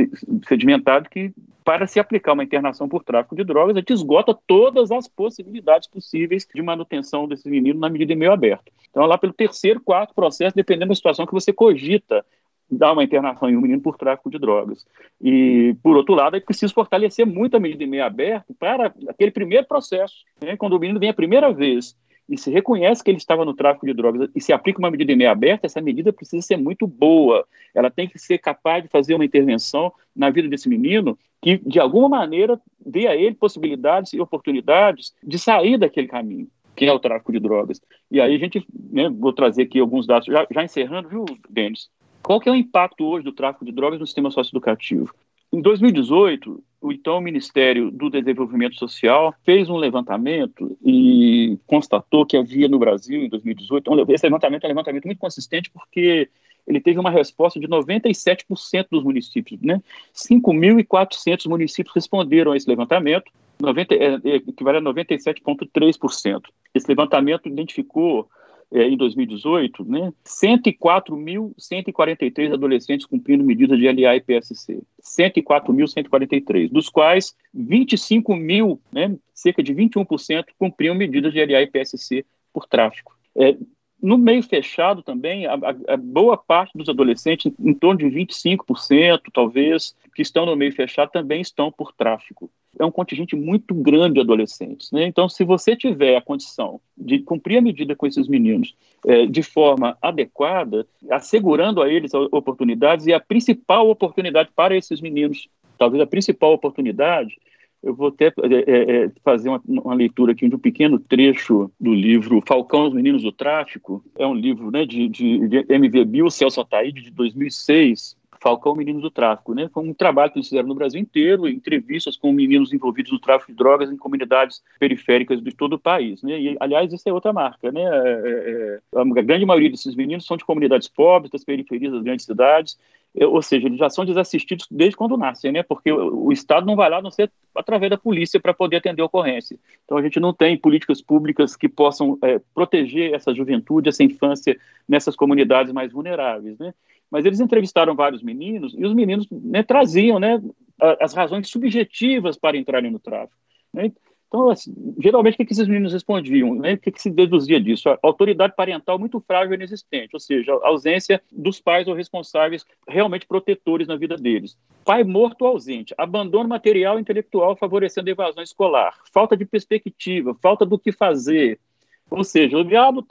sedimentado que, para se aplicar uma internação por tráfico de drogas, a gente esgota todas as possibilidades possíveis de manutenção desse menino na medida em meio aberto. Então, lá pelo terceiro, quarto processo, dependendo da situação que você cogita dar uma internação em um menino por tráfico de drogas. E, por outro lado, é preciso fortalecer muito a medida em meio aberto para aquele primeiro processo, né, quando o menino vem a primeira vez e se reconhece que ele estava no tráfico de drogas e se aplica uma medida em meio aberto, essa medida precisa ser muito boa. Ela tem que ser capaz de fazer uma intervenção na vida desse menino que, de alguma maneira, dê a ele possibilidades e oportunidades de sair daquele caminho que é o tráfico de drogas. E aí a gente, né, vou trazer aqui alguns dados, já, já encerrando, viu, Denis? Qual que é o impacto hoje do tráfico de drogas no sistema socioeducativo? Em 2018, o então Ministério do Desenvolvimento Social fez um levantamento e constatou que havia no Brasil, em 2018, esse levantamento é um levantamento muito consistente porque ele teve uma resposta de 97% dos municípios. Né? 5.400 municípios responderam a esse levantamento, 90, é, é, equivale a 97,3%. Esse levantamento identificou é, em 2018, né, 104.143 adolescentes cumprindo medidas de LA e PSC. 104.143, dos quais 25 mil, né, cerca de 21%, cumpriam medidas de LA e PSC por tráfico. É, no meio fechado também, a, a, boa parte dos adolescentes, em torno de 25%, talvez, que estão no meio fechado, também estão por tráfico. É um contingente muito grande de adolescentes. Né? Então, se você tiver a condição de cumprir a medida com esses meninos é, de forma adequada, assegurando a eles oportunidades, e a principal oportunidade para esses meninos, talvez a principal oportunidade, eu vou até é, é, é, fazer uma, uma, leitura aqui de um pequeno trecho do livro Falcão, os Meninos do Tráfico. É um livro né, de, de, de MV Bill, Celso Ataíde, de 2006. Falcão, Meninos do Tráfico. Né? Foi um trabalho que eles fizeram no Brasil inteiro, entrevistas com meninos envolvidos no tráfico de drogas em comunidades periféricas de todo o país. Né? E, aliás, essa é outra marca. Né? É, é, é a grande maioria desses meninos são de comunidades pobres, das periferias das grandes cidades, ou seja, eles já são desassistidos desde quando nascem, né? Porque o, Estado não vai lá, não ser através da polícia para poder atender a ocorrência. Então a gente não tem políticas públicas que possam é, proteger essa juventude, essa infância nessas comunidades mais vulneráveis, né? Mas eles entrevistaram vários meninos e os meninos né, traziam, né, as razões subjetivas para entrarem no tráfico. Né? Então, assim, geralmente, o que, esses meninos respondiam? Né? O que, que se deduzia disso? A autoridade parental muito frágil e inexistente, ou seja, a ausência dos pais ou responsáveis realmente protetores na vida deles. Pai morto ou ausente, abandono material e intelectual favorecendo a evasão escolar, falta de perspectiva, falta do que fazer. Ou seja, eu, ah, não,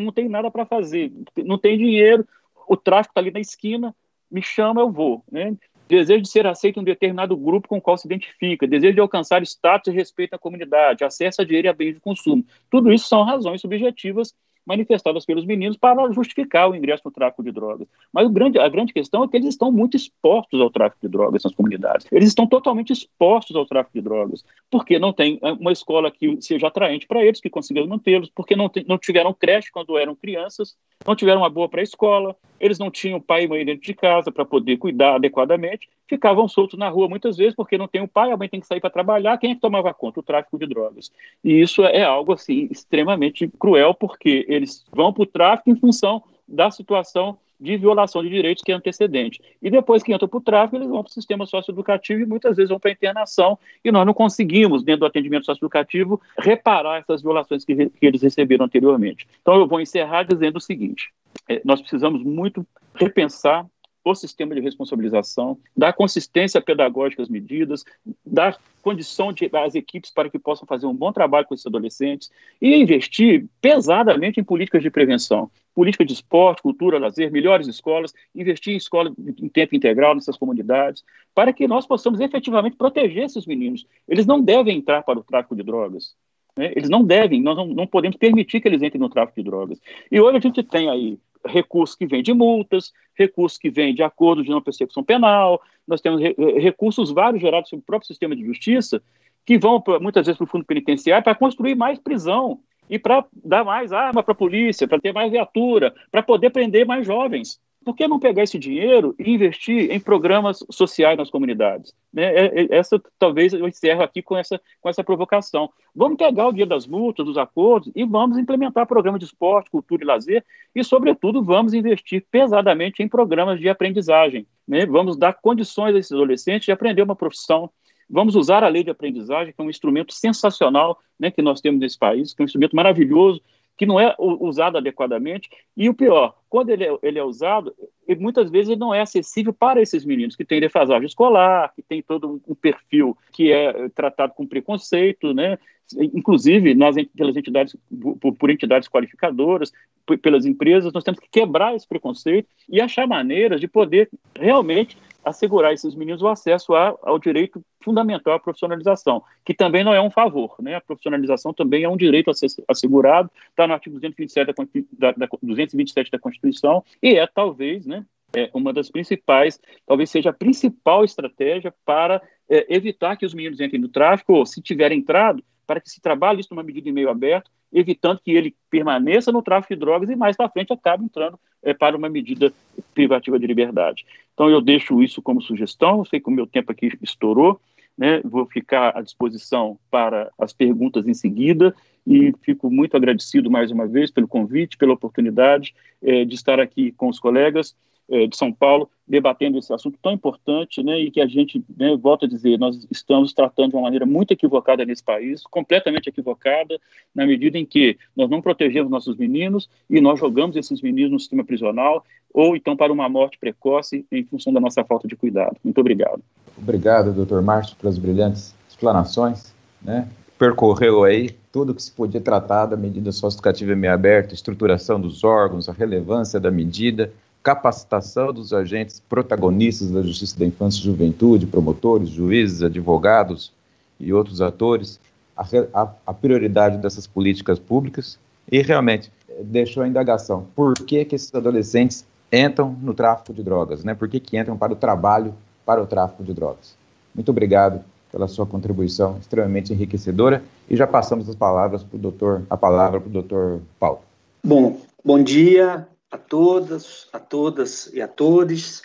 não tem nada para fazer, não tem dinheiro, o tráfico está ali na esquina, me chama, eu vou. Né? desejo de ser aceito em um determinado grupo com o qual se identifica, desejo de alcançar status e respeito à comunidade, acesso a dinheiro e a bens de consumo. Tudo isso são razões subjetivas manifestadas pelos meninos para justificar o ingresso no tráfico de drogas. Mas grande, a grande questão é que eles estão muito expostos ao tráfico de drogas nas comunidades. Eles estão totalmente expostos ao tráfico de drogas, porque não tem é, uma escola que seja atraente para eles, que consiga mantê-los, porque não, tem, não tiveram creche quando eram crianças, não tiveram uma boa pré-escola, eles não tinham pai e mãe dentro de casa para poder cuidar adequadamente, ficavam soltos na rua muitas vezes porque não tem o pai, a mãe tem que sair para trabalhar, quem é que tomava conta? O tráfico de drogas. E isso é algo assim extremamente cruel porque eles vão para o tráfico em função da situação de violação de direitos que é antecedente. E depois que entram para o tráfico, eles vão para o sistema socioeducativo e muitas vezes vão para a internação, e nós não conseguimos, dentro do atendimento socioeducativo, reparar essas violações que, que eles receberam anteriormente. Então, eu vou encerrar dizendo o seguinte: é, nós precisamos muito repensar o sistema de responsabilização, dar consistência pedagógica às medidas, dar condição de, às equipes para que possam fazer um bom trabalho com esses adolescentes e investir pesadamente em políticas de prevenção, política de esporte, cultura, lazer, melhores escolas, investir em escola em tempo integral nessas comunidades, para que nós possamos efetivamente proteger esses meninos. Eles não devem entrar para o tráfico de drogas. Né? Eles não devem, nós não, não podemos permitir que eles entrem no tráfico de drogas. E hoje a gente tem aí recursos que vêm de multas, recursos que vêm de acordos de não persecução penal, nós temos re recursos vários gerados pelo próprio sistema de justiça, que vão muitas vezes para o fundo penitenciário para construir mais prisão e para dar mais arma para a polícia, para ter mais viatura, para poder prender mais jovens. Por que não pegar esse dinheiro e investir em programas sociais nas comunidades? Né? É, é, essa talvez eu encerro aqui com essa, com essa provocação. Vamos pegar o dia das multas, dos acordos e vamos implementar programas de esporte, cultura e lazer e, sobretudo, vamos investir pesadamente em programas de aprendizagem. Né? Vamos dar condições a esses adolescentes de aprender uma profissão, Vamos usar a lei de aprendizagem, que é um instrumento sensacional né, que nós temos nesse país, que é um instrumento maravilhoso, que não é usado adequadamente, e o pior, quando ele é, ele é usado, muitas vezes ele não é acessível para esses meninos que têm defasagem escolar, que tem todo um perfil que é tratado com preconceito, né? inclusive nas, pelas entidades, por, por entidades qualificadoras, pelas empresas, nós temos que quebrar esse preconceito e achar maneiras de poder realmente assegurar esses meninos o acesso a, ao direito fundamental à profissionalização, que também não é um favor, né? A profissionalização também é um direito assegurado, está no artigo 227 da, da, 227 da Constituição e é talvez, né, é uma das principais, talvez seja a principal estratégia para é, evitar que os meninos entrem no tráfico, ou se tiverem entrado, para que se trabalhe isso numa medida em meio aberto, evitando que ele permaneça no tráfico de drogas e mais para frente acabe entrando é, para uma medida privativa de liberdade. Então eu deixo isso como sugestão, sei que o meu tempo aqui estourou, né, vou ficar à disposição para as perguntas em seguida e fico muito agradecido mais uma vez pelo convite, pela oportunidade é, de estar aqui com os colegas de São Paulo, debatendo esse assunto tão importante, né, e que a gente, né, volta a dizer, nós estamos tratando de uma maneira muito equivocada nesse país, completamente equivocada, na medida em que nós não protegemos nossos meninos e nós jogamos esses meninos no sistema prisional, ou então para uma morte precoce em função da nossa falta de cuidado. Muito obrigado. Obrigado, doutor Márcio, pelas brilhantes explanações, né? Percorreu aí tudo que se podia tratar da medida socioeducativa em meio aberto, estruturação dos órgãos, a relevância da medida, capacitação dos agentes protagonistas da Justiça da Infância e Juventude, promotores, juízes, advogados e outros atores, a, a, a prioridade dessas políticas públicas e realmente deixou a indagação. Por que, que esses adolescentes entram no tráfico de drogas? Né? Por que, que entram para o trabalho, para o tráfico de drogas? Muito obrigado pela sua contribuição extremamente enriquecedora e já passamos as palavras para o doutor, a palavra para o doutor Paulo. Bom, bom dia, a todas, a todas e a todos.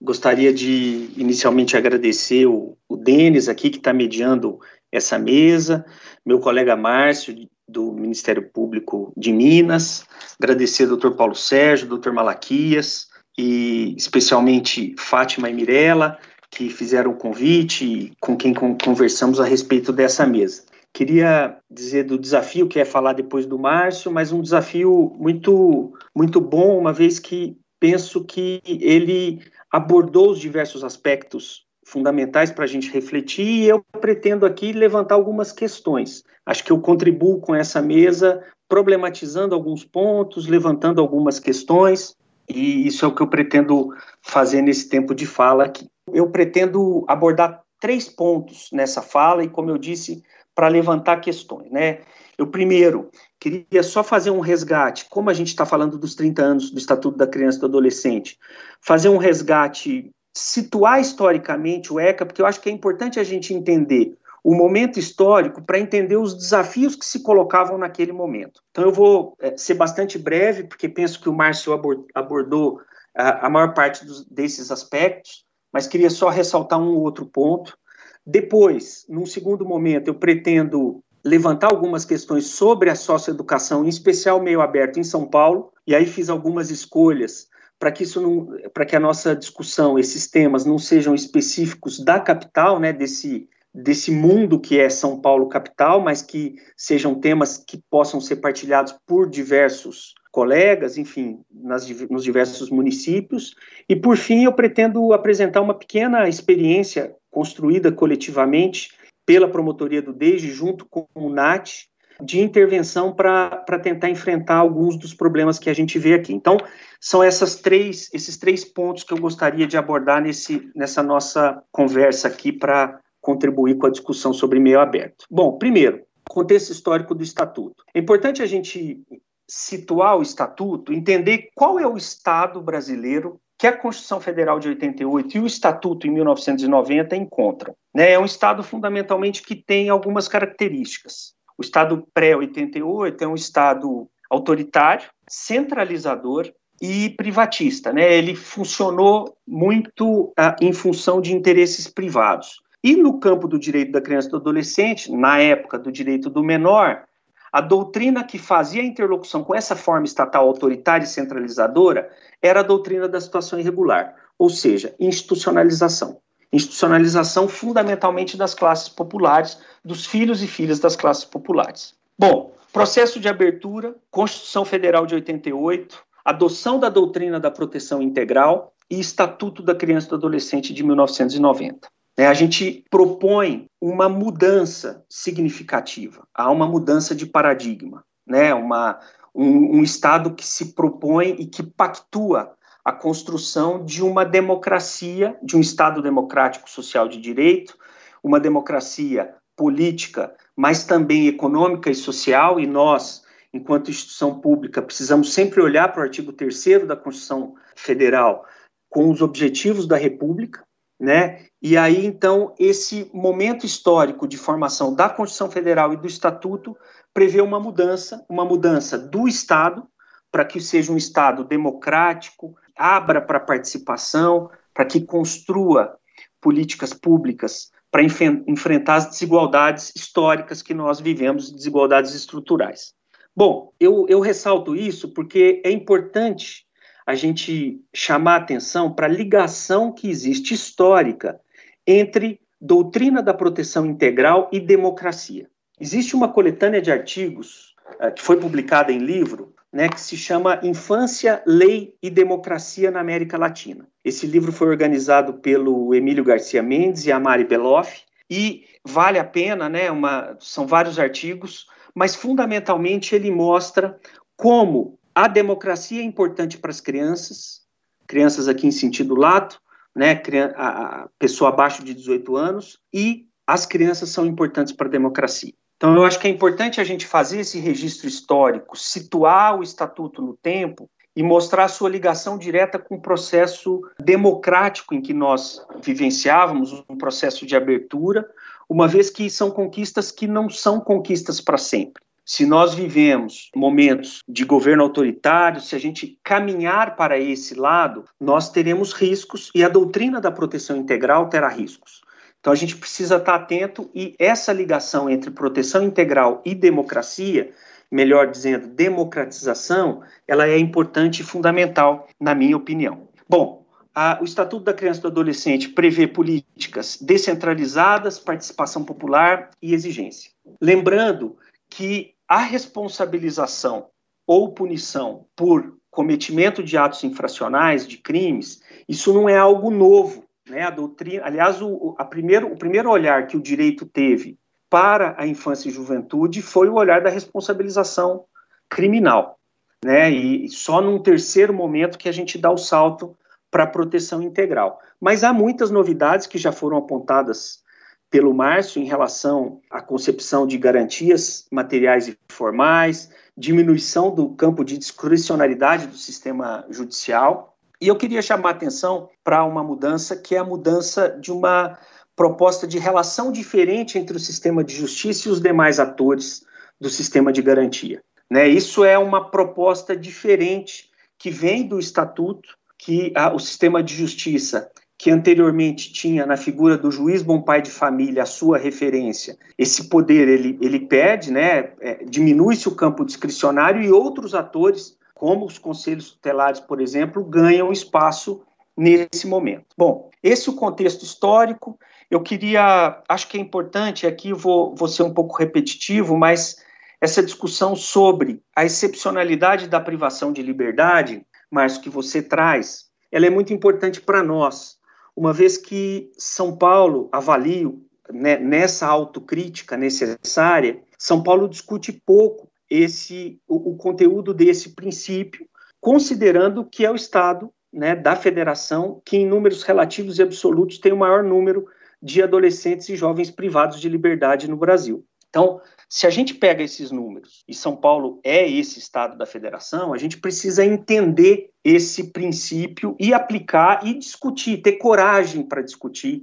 Gostaria de inicialmente agradecer o, o Denis aqui, que está mediando essa mesa, meu colega Márcio, do Ministério Público de Minas, agradecer ao doutor Paulo Sérgio, doutor Malaquias, e especialmente Fátima e Mirella, que fizeram o convite e com quem conversamos a respeito dessa mesa. Queria dizer do desafio que é falar depois do Márcio, mas um desafio muito muito bom, uma vez que penso que ele abordou os diversos aspectos fundamentais para a gente refletir e eu pretendo aqui levantar algumas questões. Acho que eu contribuo com essa mesa problematizando alguns pontos, levantando algumas questões e isso é o que eu pretendo fazer nesse tempo de fala aqui. Eu pretendo abordar três pontos nessa fala e, como eu disse, para levantar questões, né? Eu primeiro queria só fazer um resgate, como a gente está falando dos 30 anos do Estatuto da Criança e do Adolescente, fazer um resgate, situar historicamente o ECA, porque eu acho que é importante a gente entender o momento histórico para entender os desafios que se colocavam naquele momento. Então eu vou é, ser bastante breve, porque penso que o Márcio abordou a, a maior parte dos, desses aspectos, mas queria só ressaltar um outro ponto. Depois, num segundo momento, eu pretendo levantar algumas questões sobre a socioeducação, em especial meio aberto em São Paulo, e aí fiz algumas escolhas para que isso não, para que a nossa discussão, esses temas não sejam específicos da capital, né, desse desse mundo que é São Paulo capital, mas que sejam temas que possam ser partilhados por diversos colegas, enfim, nas, nos diversos municípios. E, por fim, eu pretendo apresentar uma pequena experiência construída coletivamente pela promotoria do DEJE, junto com o NAT, de intervenção para tentar enfrentar alguns dos problemas que a gente vê aqui. Então, são essas três, esses três pontos que eu gostaria de abordar nesse, nessa nossa conversa aqui para contribuir com a discussão sobre meio aberto. Bom, primeiro, contexto histórico do Estatuto. É importante a gente situar o Estatuto, entender qual é o Estado brasileiro que a Constituição Federal de 88 e o Estatuto em 1990 encontram. Né? É um Estado fundamentalmente que tem algumas características. O Estado pré-88 é um Estado autoritário, centralizador e privatista, né? Ele funcionou muito ah, em função de interesses privados. E no campo do direito da criança e do adolescente, na época do direito do menor, a doutrina que fazia a interlocução com essa forma estatal autoritária e centralizadora era a doutrina da situação irregular, ou seja, institucionalização. Institucionalização fundamentalmente das classes populares, dos filhos e filhas das classes populares. Bom, processo de abertura, Constituição Federal de 88, adoção da doutrina da proteção integral e Estatuto da Criança e do Adolescente de 1990. É, a gente propõe uma mudança significativa, há uma mudança de paradigma, né? uma, um, um Estado que se propõe e que pactua a construção de uma democracia, de um Estado democrático social de direito, uma democracia política, mas também econômica e social, e nós, enquanto instituição pública, precisamos sempre olhar para o artigo 3 da Constituição Federal com os objetivos da República, né? E aí, então, esse momento histórico de formação da Constituição Federal e do Estatuto prevê uma mudança, uma mudança do Estado, para que seja um Estado democrático, abra para participação, para que construa políticas públicas para enfrentar as desigualdades históricas que nós vivemos, desigualdades estruturais. Bom, eu, eu ressalto isso porque é importante a gente chamar atenção para a ligação que existe histórica entre doutrina da proteção integral e democracia. Existe uma coletânea de artigos uh, que foi publicada em livro, né, que se chama Infância, Lei e Democracia na América Latina. Esse livro foi organizado pelo Emílio Garcia Mendes e a Mari Beloff e vale a pena, né, uma, são vários artigos, mas fundamentalmente ele mostra como a democracia é importante para as crianças, crianças aqui em sentido lato, né, a, pessoa abaixo de 18 anos, e as crianças são importantes para a democracia. Então, eu acho que é importante a gente fazer esse registro histórico, situar o estatuto no tempo e mostrar a sua ligação direta com o processo democrático em que nós vivenciávamos, um processo de abertura, uma vez que são conquistas que não são conquistas para sempre. Se nós vivemos momentos de governo autoritário, se a gente caminhar para esse lado, nós teremos riscos e a doutrina da proteção integral terá riscos. Então a gente precisa estar atento e essa ligação entre proteção integral e democracia, melhor dizendo, democratização, ela é importante e fundamental, na minha opinião. Bom, a, o Estatuto da Criança e do Adolescente prevê políticas descentralizadas, participação popular e exigência. Lembrando que a responsabilização ou punição por cometimento de atos infracionais, de crimes, isso não é algo novo. Né? A doutrina, aliás, o, a primeiro, o primeiro olhar que o direito teve para a infância e juventude foi o olhar da responsabilização criminal. Né? E só num terceiro momento que a gente dá o salto para a proteção integral. Mas há muitas novidades que já foram apontadas pelo Márcio em relação à concepção de garantias materiais e formais, diminuição do campo de discricionalidade do sistema judicial. E eu queria chamar a atenção para uma mudança que é a mudança de uma proposta de relação diferente entre o sistema de justiça e os demais atores do sistema de garantia. Né? Isso é uma proposta diferente que vem do estatuto que a, o sistema de justiça que anteriormente tinha na figura do juiz bom pai de família a sua referência, esse poder ele, ele perde, né, é, diminui-se o campo discricionário e outros atores, como os conselhos tutelares, por exemplo, ganham espaço nesse momento. Bom, esse é o contexto histórico. Eu queria, acho que é importante, aqui vou, vou ser um pouco repetitivo, mas essa discussão sobre a excepcionalidade da privação de liberdade, Márcio, que você traz, ela é muito importante para nós, uma vez que São Paulo, avalio né, nessa autocrítica necessária, São Paulo discute pouco esse o, o, conteúdo desse princípio, considerando que é o Estado né, da federação que, em números relativos e absolutos, tem o maior número de adolescentes e jovens privados de liberdade no Brasil. Então, se a gente pega esses números e São Paulo é esse estado da federação, a gente precisa entender esse princípio e aplicar e discutir, ter coragem para discutir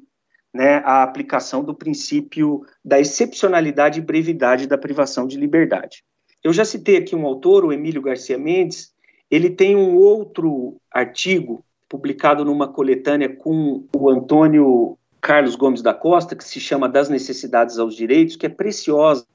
né, a aplicação do princípio da excepcionalidade e brevidade da privação de liberdade. Eu já citei aqui um autor, o Emílio Garcia Mendes, ele tem um outro artigo publicado numa coletânea com o Antônio Carlos Gomes da Costa, que se chama Das Necessidades aos Direitos, que é preciosa.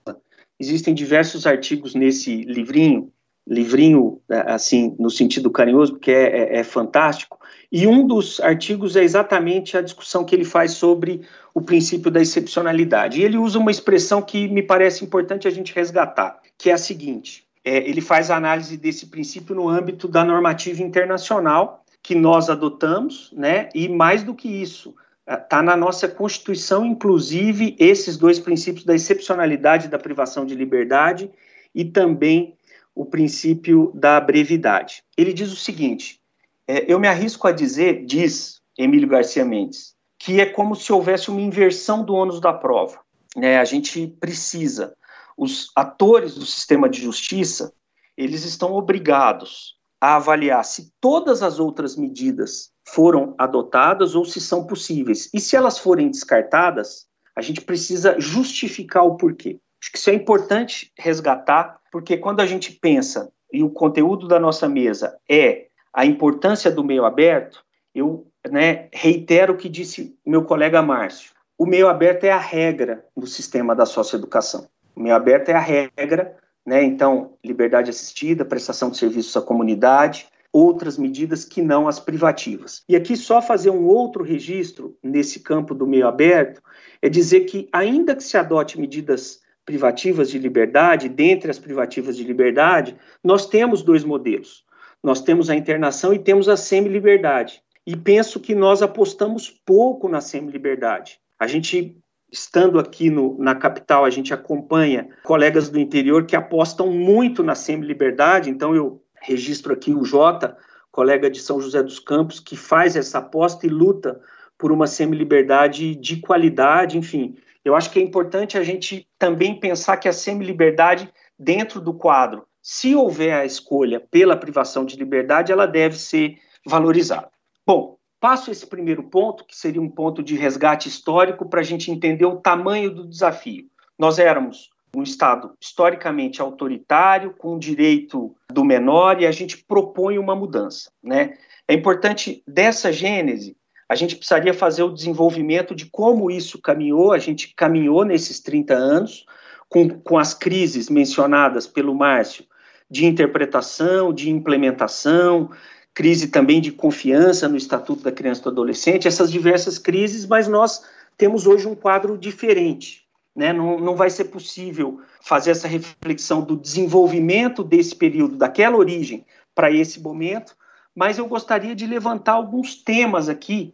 Existem diversos artigos nesse livrinho, livrinho, é, assim, no sentido carinhoso, porque é, é, é fantástico. E um dos artigos é exatamente a discussão que ele faz sobre o princípio da excepcionalidade. E ele usa uma expressão que me parece importante a gente resgatar, que é a seguinte: é, ele faz a análise desse princípio no âmbito da normativa internacional que nós adotamos, né? E mais do que isso, está na nossa Constituição, inclusive, esses dois princípios da excepcionalidade da privação de liberdade e também o princípio da brevidade. Ele diz o seguinte: é, eu me arrisco a dizer, diz Emílio Garcia Mendes, que é como se houvesse uma inversão do ônus da prova. Né? A gente precisa, os atores do sistema de justiça, eles estão obrigados a avaliar se todas as outras medidas foram adotadas ou se são possíveis. E se elas forem descartadas, a gente precisa justificar o porquê. Acho que isso é importante resgatar, porque quando a gente pensa, e o conteúdo da nossa mesa é a importância do meio aberto, eu né, reitero o que disse meu colega Márcio. O meio aberto é a regra no sistema da socioeducação. O meio aberto é a regra, né? Então, liberdade assistida, prestação de serviços à comunidade, outras medidas que não as privativas. E aqui só fazer um outro registro nesse campo do meio aberto é dizer que ainda que se adote medidas privativas de liberdade, dentre as privativas de liberdade, nós temos dois modelos. Nós temos a internação e temos a semi-liberdade. E penso que nós apostamos pouco na semi-liberdade. A gente, estando aqui no, na capital, a gente acompanha colegas do interior que apostam muito na semi-liberdade, então eu registro aqui o Jota, colega de São José dos Campos, que faz essa aposta e luta por uma semi-liberdade de qualidade, enfim. Eu acho que é importante a gente também pensar que a semi-liberdade, dentro do quadro, se houver a escolha pela privação de liberdade, ela deve ser valorizada. Bom, passo esse primeiro ponto, que seria um ponto de resgate histórico, para a gente entender o tamanho do desafio. Nós éramos um Estado historicamente autoritário, com o direito do menor, e a gente propõe uma mudança. Né? É importante, dessa gênese, a gente precisaria fazer o desenvolvimento de como isso caminhou, a gente caminhou nesses 30 anos, com, com as crises mencionadas pelo Márcio, de interpretação, de implementação, crise também de confiança no Estatuto da Criança e do Adolescente, essas diversas crises, mas nós temos hoje um quadro diferente. Né? Não, não vai ser possível fazer essa reflexão do desenvolvimento desse período, daquela origem, para esse momento, mas eu gostaria de levantar alguns temas aqui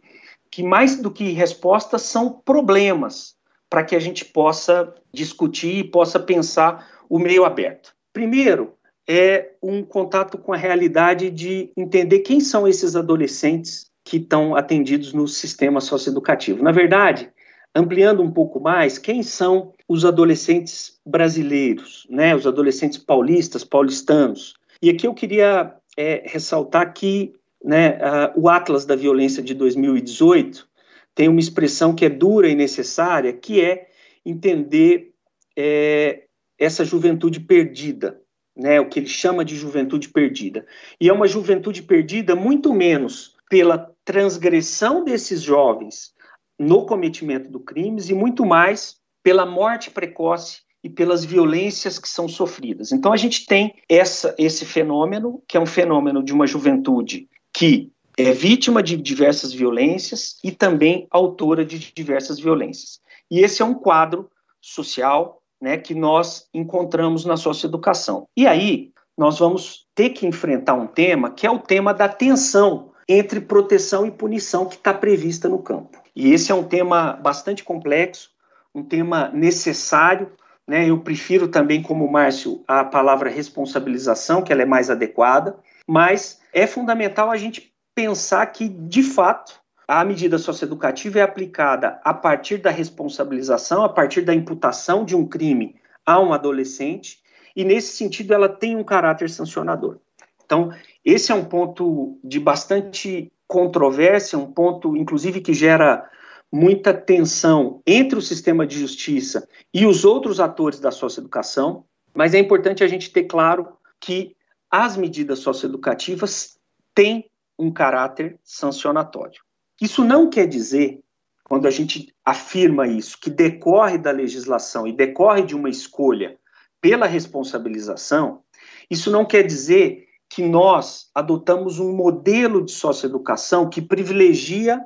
que, mais do que respostas, são problemas para que a gente possa discutir e possa pensar o meio aberto. Primeiro, é um contato com a realidade de entender quem são esses adolescentes que estão atendidos no sistema socioeducativo. Na verdade, ampliando um pouco mais, quem são os adolescentes brasileiros, né? Os adolescentes paulistas, paulistanos. E aqui eu queria é, ressaltar que né, o Atlas da Violência de 2018 tem uma expressão que é dura e necessária, que é entender é, essa juventude perdida, né, o que ele chama de juventude perdida. E é uma juventude perdida muito menos pela transgressão desses jovens no cometimento do crimes e muito mais pela morte precoce e pelas violências que são sofridas. Então a gente tem essa, esse fenômeno, que é um fenômeno de uma juventude que é vítima de diversas violências e também autora de diversas violências. E esse é um quadro social né, que nós encontramos na socioeducação. E aí nós vamos ter que enfrentar um tema que é o tema da tensão entre proteção e punição que está prevista no campo. E esse é um tema bastante complexo, um tema necessário, né? Eu prefiro também, como Márcio, a palavra responsabilização, que ela é mais adequada, mas é fundamental a gente pensar que, de fato, a medida socioeducativa é aplicada a partir da responsabilização, a partir da imputação de um crime a um adolescente, e nesse sentido ela tem um caráter sancionador. Então, esse é um ponto de bastante controvérsia, um ponto, inclusive, que gera muita tensão entre o sistema de justiça e os outros atores da socioeducação, mas é importante a gente ter claro que as medidas socioeducativas têm um caráter sancionatório. Isso não quer dizer, quando a gente afirma isso, que decorre da legislação e decorre de uma escolha pela responsabilização, isso não quer dizer que nós adotamos um modelo de socioeducação que privilegia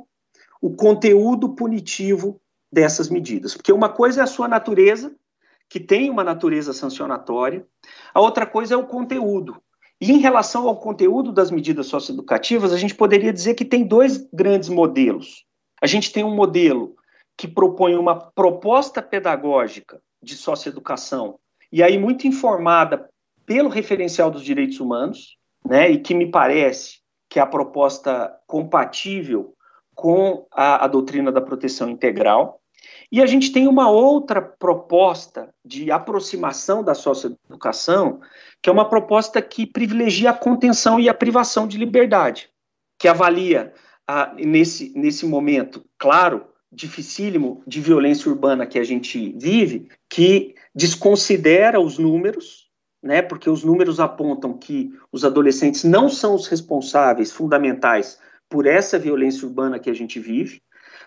o conteúdo punitivo dessas medidas. Porque uma coisa é a sua natureza, que tem uma natureza sancionatória, a outra coisa é o conteúdo. E em relação ao conteúdo das medidas socioeducativas, a gente poderia dizer que tem dois grandes modelos. A gente tem um modelo que propõe uma proposta pedagógica de socioeducação, e aí muito informada pelo referencial dos direitos humanos, né, e que me parece que é a proposta compatível com a, a doutrina da proteção integral. E a gente tem uma outra proposta de aproximação da socioeducação, que é uma proposta que privilegia a contenção e a privação de liberdade, que avalia, ah, nesse, nesse momento, claro, dificílimo de violência urbana que a gente vive, que desconsidera os números, né, porque os números apontam que os adolescentes não são os responsáveis fundamentais por essa violência urbana que a gente vive,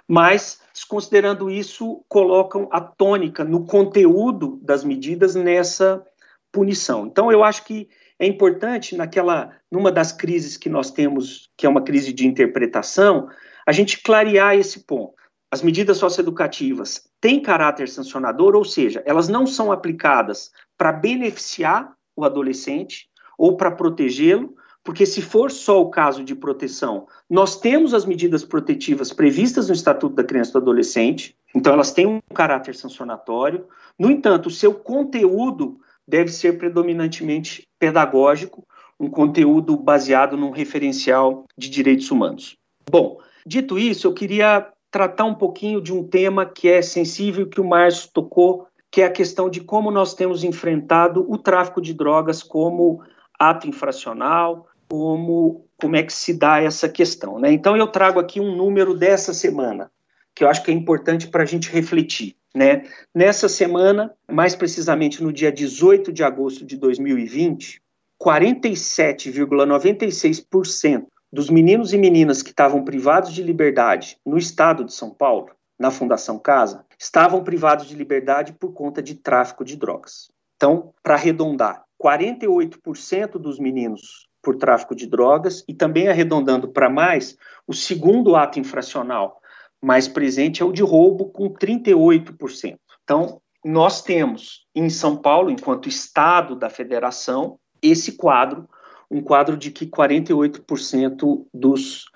mas, considerando isso, colocam a tônica no conteúdo das medidas nessa punição. Então, eu acho que é importante, naquela, numa das crises que nós temos, que é uma crise de interpretação, a gente clarear esse ponto. As medidas socioeducativas têm caráter sancionador, ou seja, elas não são aplicadas para beneficiar o adolescente ou para protegê-lo, porque se for só o caso de proteção, nós temos as medidas protetivas previstas no Estatuto da Criança e do Adolescente, então elas têm um caráter sancionatório. No entanto, o seu conteúdo deve ser predominantemente pedagógico, um conteúdo baseado num referencial de direitos humanos. Bom, dito isso, eu queria tratar um pouquinho de um tema que é sensível, que o Márcio tocou, que é a questão de como nós temos enfrentado o tráfico de drogas como ato infracional, como, como é que se dá essa questão. Né? Então, eu trago aqui um número dessa semana, que eu acho que é importante para a gente refletir. Né? Nessa semana, mais precisamente no dia 18 de agosto de 2020, 47,96% dos meninos e meninas que estavam privados de liberdade no estado de São Paulo, na Fundação Casa, estavam privados de liberdade por conta de tráfico de drogas. Então, para arredondar, 48% dos meninos por tráfico de drogas e também arredondando para mais, o segundo ato infracional mais presente é o de roubo com 38%. Então, nós temos em São Paulo, enquanto estado da federação, esse quadro, um quadro de que 48% dos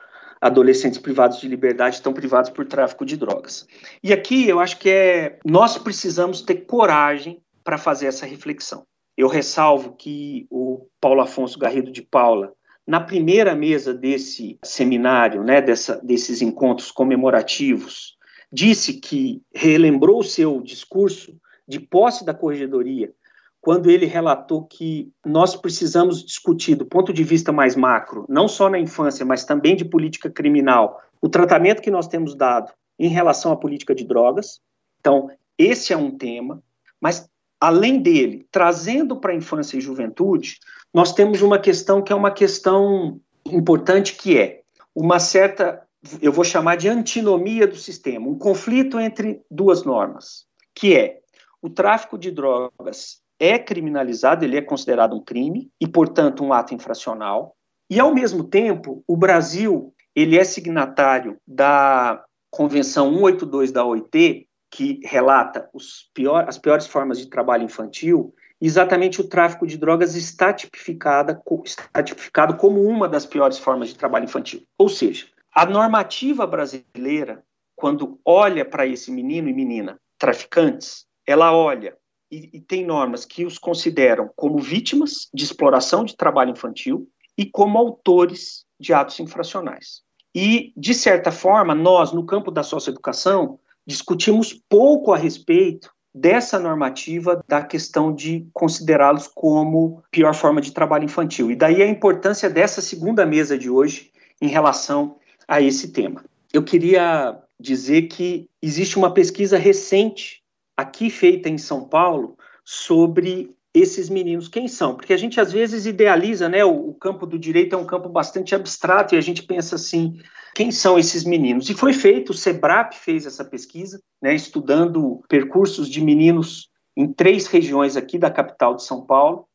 adolescentes privados de liberdade estão privados por tráfico de drogas. E aqui eu acho que é nós precisamos ter coragem para fazer essa reflexão. Eu ressalvo que o Paulo Afonso Garrido de Paula, na primeira mesa desse seminário, né, dessa, desses encontros comemorativos, disse que relembrou o seu discurso de posse da corregedoria, quando ele relatou que nós precisamos discutir, do ponto de vista mais macro, não só na infância, mas também de política criminal, o tratamento que nós temos dado em relação à política de drogas. Então, esse é um tema, mas além dele, trazendo para a infância e juventude, nós temos uma questão que é uma questão importante, que é uma certa, eu vou chamar de antinomia do sistema, um conflito entre duas normas, que é o tráfico de drogas é criminalizado, ele é considerado um crime e, portanto, um ato infracional. E, ao mesmo tempo, o Brasil ele é signatário da Convenção 182 da OIT, que relata pior, as piores formas de trabalho infantil, exatamente o tráfico de drogas está, está tipificado como uma das piores formas de trabalho infantil. Ou seja, a normativa brasileira, quando olha para esse menino e menina traficantes, ela olha e, e tem normas que os consideram como vítimas de exploração de trabalho infantil e como autores de atos infracionais. E, de certa forma, nós, no campo da socioeducação, discutimos pouco a respeito dessa normativa da questão de considerá-los como pior forma de trabalho infantil. E daí a importância dessa segunda mesa de hoje em relação a esse tema. Eu queria dizer que existe uma pesquisa recente aqui feita em São Paulo sobre esses meninos quem são, porque a gente às vezes idealiza, né, o, o, campo do direito é um campo bastante abstrato e a gente pensa assim, quem são esses meninos? E foi feito, o Sebrap fez essa pesquisa, né, estudando percursos de meninos em três regiões aqui da capital de São Paulo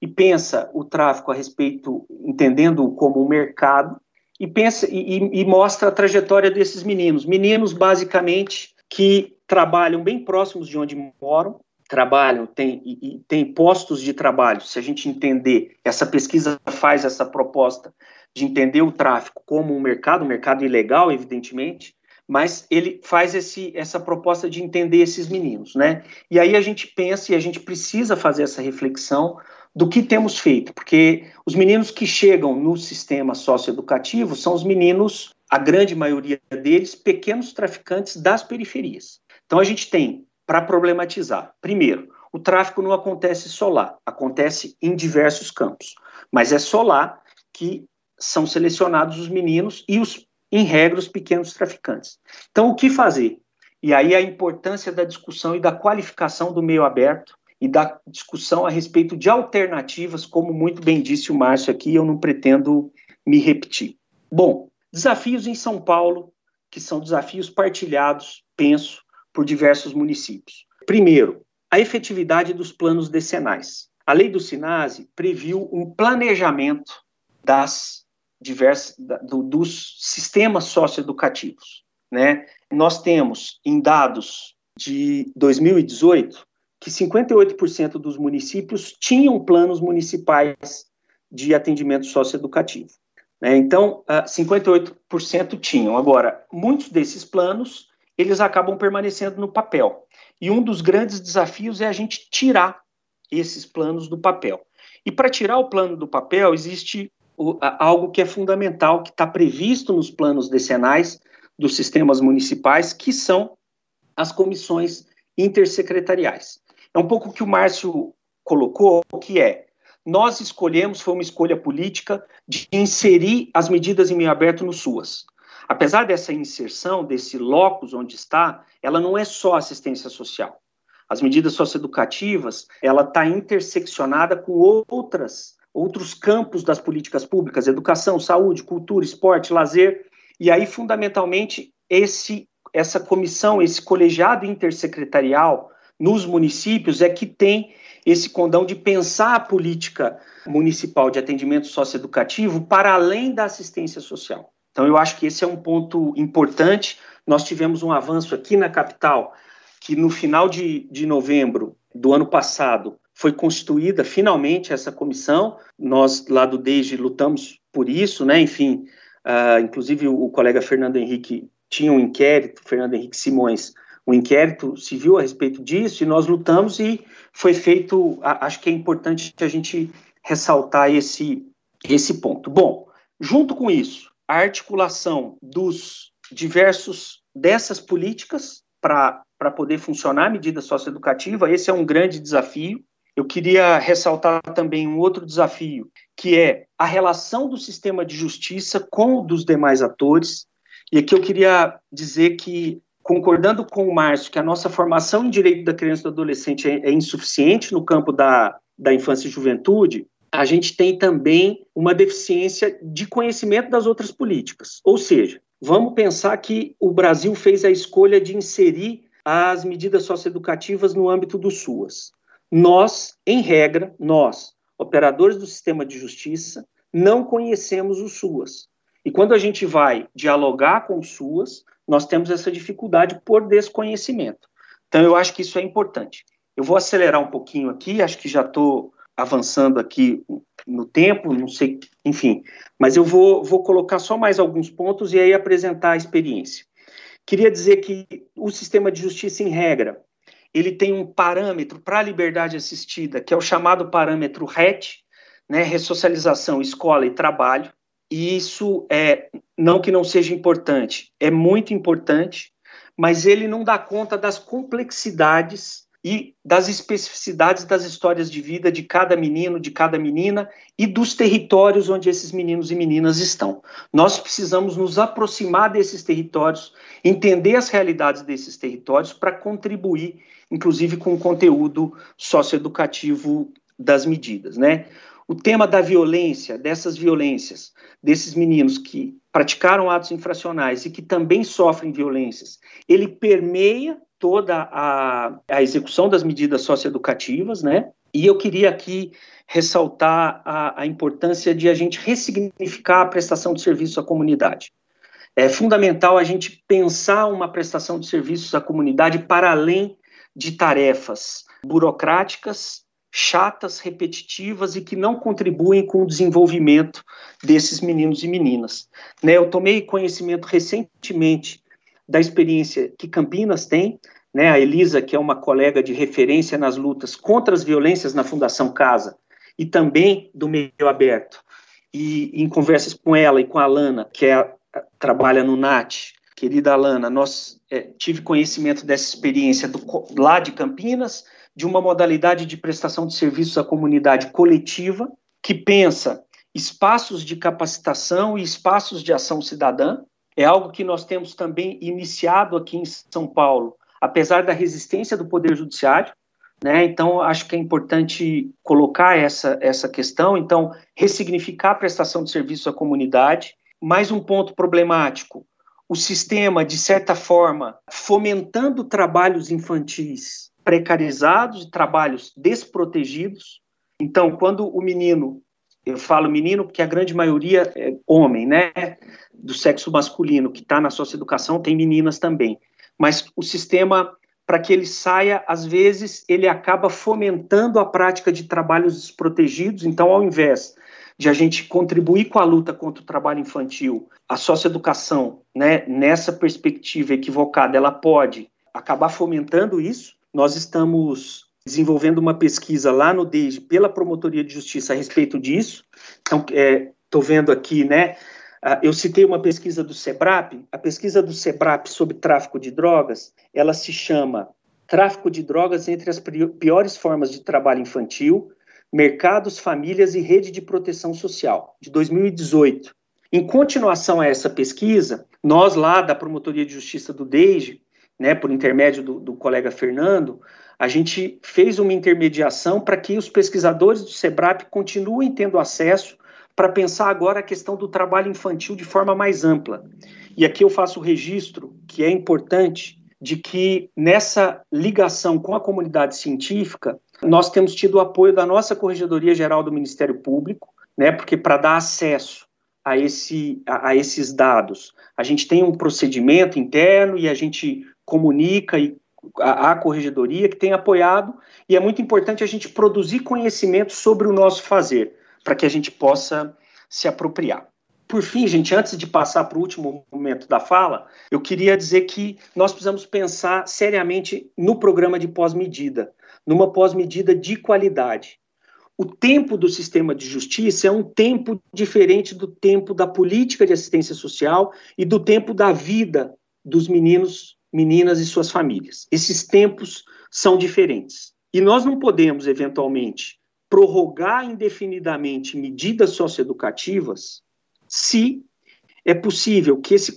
e pensa o tráfico a respeito, entendendo como um mercado e pensa e, e mostra a trajetória desses meninos, meninos basicamente que trabalham bem próximos de onde moram, trabalham, tem, e, e tem postos de trabalho. Se a gente entender, essa pesquisa faz essa proposta de entender o tráfico como um mercado, um mercado ilegal, evidentemente, mas ele faz esse, essa proposta de entender esses meninos, né? E aí a gente pensa e a gente precisa fazer essa reflexão do que temos feito, porque os meninos que chegam no sistema socioeducativo são os meninos, a grande maioria deles, pequenos traficantes das periferias. Então a gente tem para problematizar. Primeiro, o tráfico não acontece só lá, acontece em diversos campos, mas é só lá que são selecionados os meninos e os, em regra, os pequenos traficantes. Então, o que fazer? E aí a importância da discussão e da qualificação do meio aberto e da discussão a respeito de alternativas, como muito bem disse o Márcio aqui, eu não pretendo me repetir. Bom, desafios em São Paulo, que são desafios partilhados, penso, por diversos municípios. Primeiro, a efetividade dos planos decenais. A lei do SINASE previu um planejamento das diversas, do, dos sistemas socioeducativos. Né? Nós temos em dados de 2018 que 58% dos municípios tinham planos municipais de atendimento socioeducativo. Né? Então, 58% tinham. Agora, muitos desses planos eles acabam permanecendo no papel. E um dos grandes desafios é a gente tirar esses planos do papel. E para tirar o plano do papel, existe algo que é fundamental, que está previsto nos planos decenais dos sistemas municipais, que são as comissões intersecretariais. É um pouco o que o Márcio colocou, que é nós escolhemos, foi uma escolha política, de inserir as medidas em meio aberto no SUAS. Apesar dessa inserção, desse locus onde está, ela não é só assistência social. As medidas socioeducativas, ela está interseccionada com outras, outros campos das políticas públicas, educação, saúde, cultura, esporte, lazer, e aí, fundamentalmente, esse, essa comissão, esse colegiado intersecretarial nos municípios é que tem esse condão de pensar a política municipal de atendimento socioeducativo para além da assistência social. Então, eu acho que esse é um ponto importante. Nós tivemos um avanço aqui na capital, que no final de, de novembro do ano passado foi constituída finalmente essa comissão. Nós, lá do DEIGE, lutamos por isso, né? Enfim, uh, inclusive o, o colega Fernando Henrique tinha um inquérito, Fernando Henrique Simões, um inquérito civil a respeito disso, e nós lutamos e foi feito, acho que é importante a gente ressaltar esse, esse ponto. Bom, junto com isso, a articulação dos diversos dessas políticas para poder funcionar a medida socioeducativa, esse é um grande desafio. Eu queria ressaltar também um outro desafio, que é a relação do sistema de justiça com o dos demais atores. E aqui eu queria dizer que, concordando com o Márcio, que a nossa formação em direito da criança e do adolescente é, é insuficiente no campo da, da infância e juventude, a gente tem também uma deficiência de conhecimento das outras políticas. Ou seja, vamos pensar que o Brasil fez a escolha de inserir as medidas socioeducativas no âmbito do SUAS. Nós, em regra, nós, operadores do sistema de justiça, não conhecemos o SUAS. E quando a gente vai dialogar com o SUAS, nós temos essa dificuldade por desconhecimento. Então, eu acho que isso é importante. Eu vou acelerar um pouquinho aqui, acho que já estou avançando aqui no tempo, não sei, enfim, mas eu vou, vou colocar só mais alguns pontos e aí apresentar a experiência. Queria dizer que o sistema de justiça, em regra, ele tem um parâmetro para a liberdade assistida, que é o chamado parâmetro RET, né, ressocialização, escola e trabalho, e isso é, não que não seja importante, é muito importante, mas ele não dá conta das complexidades e das especificidades das histórias de vida de cada menino, de cada menina e dos territórios onde esses meninos e meninas estão. Nós precisamos nos aproximar desses territórios, entender as realidades desses territórios para contribuir, inclusive com o conteúdo socioeducativo das medidas, né? O tema da violência, dessas violências, desses meninos que praticaram atos infracionais e que também sofrem violências, ele permeia toda a, a execução das medidas socioeducativas, né? E eu queria aqui ressaltar a, a importância de a gente ressignificar a prestação de serviço à comunidade. É fundamental a gente pensar uma prestação de serviços à comunidade para além de tarefas burocráticas, chatas, repetitivas e que não contribuem com o desenvolvimento desses meninos e meninas. Né, eu tomei conhecimento recentemente da experiência que Campinas tem, né, a Elisa, que é uma colega de referência nas lutas contra as violências na Fundação Casa e também do meio aberto. E em conversas com ela e com a Lana, que é trabalha no NAT, querida Alana, nós é, tive conhecimento dessa experiência do, lá de Campinas, de uma modalidade de prestação de serviços à comunidade coletiva, que pensa espaços de capacitação e espaços de ação cidadã. É algo que nós temos também iniciado aqui em São Paulo, apesar da resistência do Poder Judiciário. Né? Então, acho que é importante colocar essa, essa questão. Então, ressignificar a prestação de serviço à comunidade mais um ponto problemático: o sistema, de certa forma, fomentando trabalhos infantis precarizados, trabalhos desprotegidos. Então, quando o menino, eu falo menino porque a grande maioria é homem, né, do sexo masculino que está na socioeducação, tem meninas também. Mas o sistema, para que ele saia, às vezes, ele acaba fomentando a prática de trabalhos desprotegidos. Então, ao invés de a gente contribuir com a luta contra o trabalho infantil, a socioeducação, né, nessa perspectiva equivocada, ela pode acabar fomentando isso. Nós estamos desenvolvendo uma pesquisa lá no DEIJ pela Promotoria de Justiça a respeito disso. Então, estou é, vendo aqui, né? Eu citei uma pesquisa do SEBRAP. A pesquisa do SEBRAP sobre tráfico de drogas, ela se chama Tráfico de Drogas entre as piores formas de trabalho infantil, Mercados, Famílias e Rede de Proteção Social, de 2018. Em continuação a essa pesquisa, nós lá da Promotoria de Justiça do DEIGE, né, por intermédio do, do colega Fernando, a gente fez uma intermediação para que os pesquisadores do SEBRAP continuem tendo acesso para pensar agora a questão do trabalho infantil de forma mais ampla. E aqui eu faço o registro, que é importante, de que nessa ligação com a comunidade científica, nós temos tido o apoio da nossa Corregedoria Geral do Ministério Público, né, porque para dar acesso a, esse, a, a, esses dados, a gente tem um procedimento interno e a gente comunica e a, a Corregedoria que tem apoiado, e é muito importante a gente produzir conhecimento sobre o nosso fazer, para que a gente possa se apropriar. Por fim, gente, antes de passar para o último momento da fala, eu queria dizer que nós precisamos pensar seriamente no programa de pós-medida numa pós-medida de qualidade. O tempo do sistema de justiça é um tempo diferente do tempo da política de assistência social e do tempo da vida dos meninos, meninas e suas famílias. Esses tempos são diferentes. E nós não podemos, eventualmente, prorrogar indefinidamente medidas socioeducativas se é possível que esse,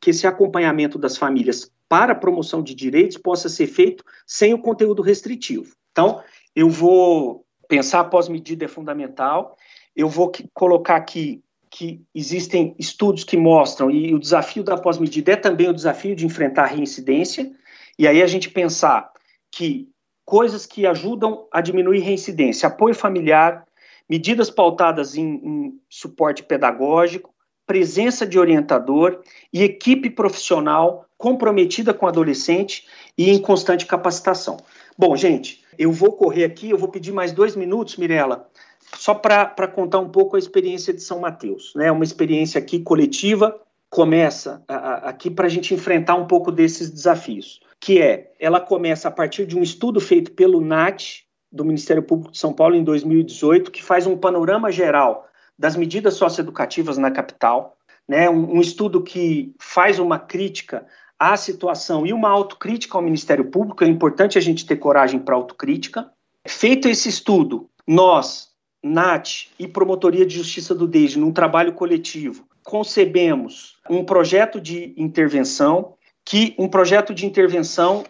que esse acompanhamento das famílias para a promoção de direitos possa ser feito sem o conteúdo restritivo. Então, eu vou pensar a pós-medida é fundamental, eu vou colocar aqui que existem estudos que mostram, e o desafio da pós-medida é também o desafio de enfrentar a reincidência, e aí a gente pensar que coisas que ajudam a diminuir reincidência, apoio familiar, medidas pautadas em, em suporte pedagógico, presença de orientador e equipe profissional comprometida com o adolescente e em constante capacitação. Bom, gente, eu vou correr aqui, eu vou pedir mais dois minutos, Mirella, só para contar um pouco a experiência de São Mateus. Né? Uma experiência aqui coletiva, começa a, a, aqui para a gente enfrentar um pouco desses desafios, que é, ela começa a partir de um estudo feito pelo NAT, do Ministério Público de São Paulo, em 2018, que faz um panorama geral das medidas socioeducativas na capital, né? um, um estudo que faz uma crítica à situação e uma autocrítica ao Ministério Público. É importante a gente ter coragem para autocrítica. Feito esse estudo, nós, NAT e Promotoria de Justiça do DEIJ, num trabalho coletivo, concebemos um projeto de intervenção que um projeto de intervenção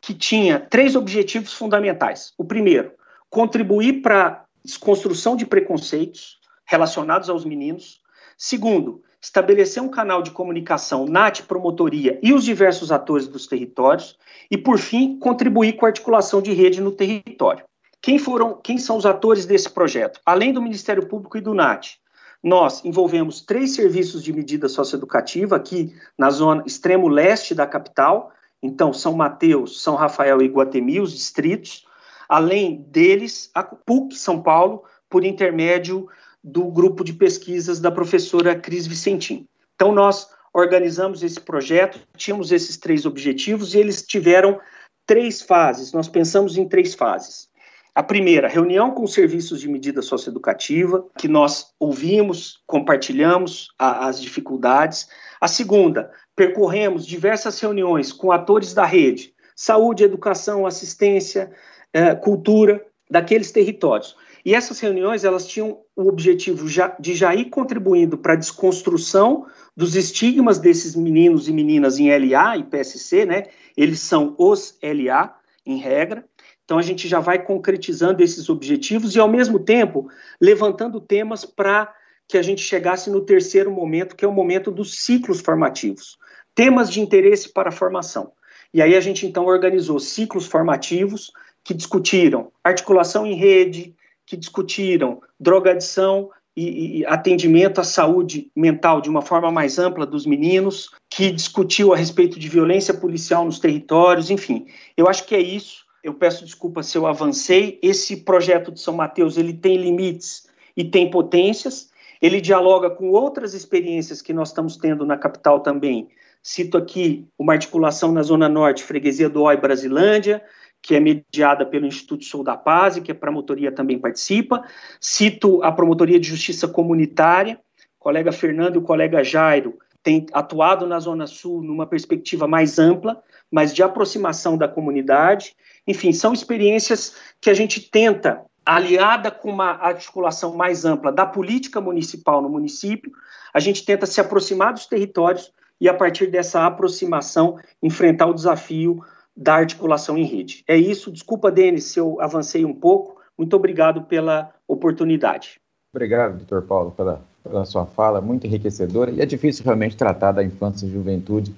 que tinha três objetivos fundamentais. O primeiro, contribuir para a desconstrução de preconceitos relacionados aos meninos. Segundo, estabelecer um canal de comunicação NAT, promotoria e os diversos atores dos territórios. E, por fim, contribuir com a articulação de rede no território. Quem foram, quem são os atores desse projeto? Além do Ministério Público e do NAT, nós envolvemos três serviços de medida socioeducativa aqui na zona extremo leste da capital, então São Mateus, São Rafael e Guatemi, os distritos, além deles a PUC São Paulo, por intermédio do grupo de pesquisas da professora Cris Vicentim. Então nós organizamos esse projeto, tínhamos esses três objetivos e eles tiveram três fases. Nós pensamos em três fases. A primeira, reunião com serviços de medida socioeducativa, que nós ouvimos, compartilhamos a, as dificuldades. A segunda, percorremos diversas reuniões com atores da rede, saúde, educação, assistência, eh, cultura, daqueles territórios. E essas reuniões, elas tinham o objetivo de já ir contribuindo para a desconstrução dos estigmas desses meninos e meninas em LA e PSC, né? Eles são os LA, em regra, então, a gente já vai concretizando esses objetivos e, ao mesmo tempo, levantando temas para que a gente chegasse no terceiro momento, que é o momento dos ciclos formativos. Temas de interesse para a formação. E aí a gente, então, organizou ciclos formativos que discutiram articulação em rede, que discutiram drogadição e, e, atendimento à saúde mental de uma forma mais ampla dos meninos, que discutiu a respeito de violência policial nos territórios, enfim. Eu acho que é isso eu peço desculpa se eu avancei. Esse projeto de São Mateus ele tem limites e tem potências. Ele dialoga com outras experiências que nós estamos tendo na capital também. Cito aqui uma articulação na Zona Norte, Freguesia do Oi Brasilândia, que é mediada pelo Instituto Sou da Paz, e que a promotoria também participa. Cito a Promotoria de Justiça Comunitária, o colega Fernando e o colega Jairo têm atuado na Zona Sul numa perspectiva mais ampla, mas de aproximação da comunidade. Enfim, são experiências que a gente tenta, aliada com uma articulação mais ampla da política municipal no município, a gente tenta se aproximar dos territórios e, a partir dessa aproximação, enfrentar o desafio da articulação em rede. É isso. Desculpa, Denis, se eu avancei um pouco. Muito obrigado pela oportunidade. Obrigado, doutor Paulo, pela, pela sua fala, muito enriquecedora. E é difícil realmente tratar da infância e juventude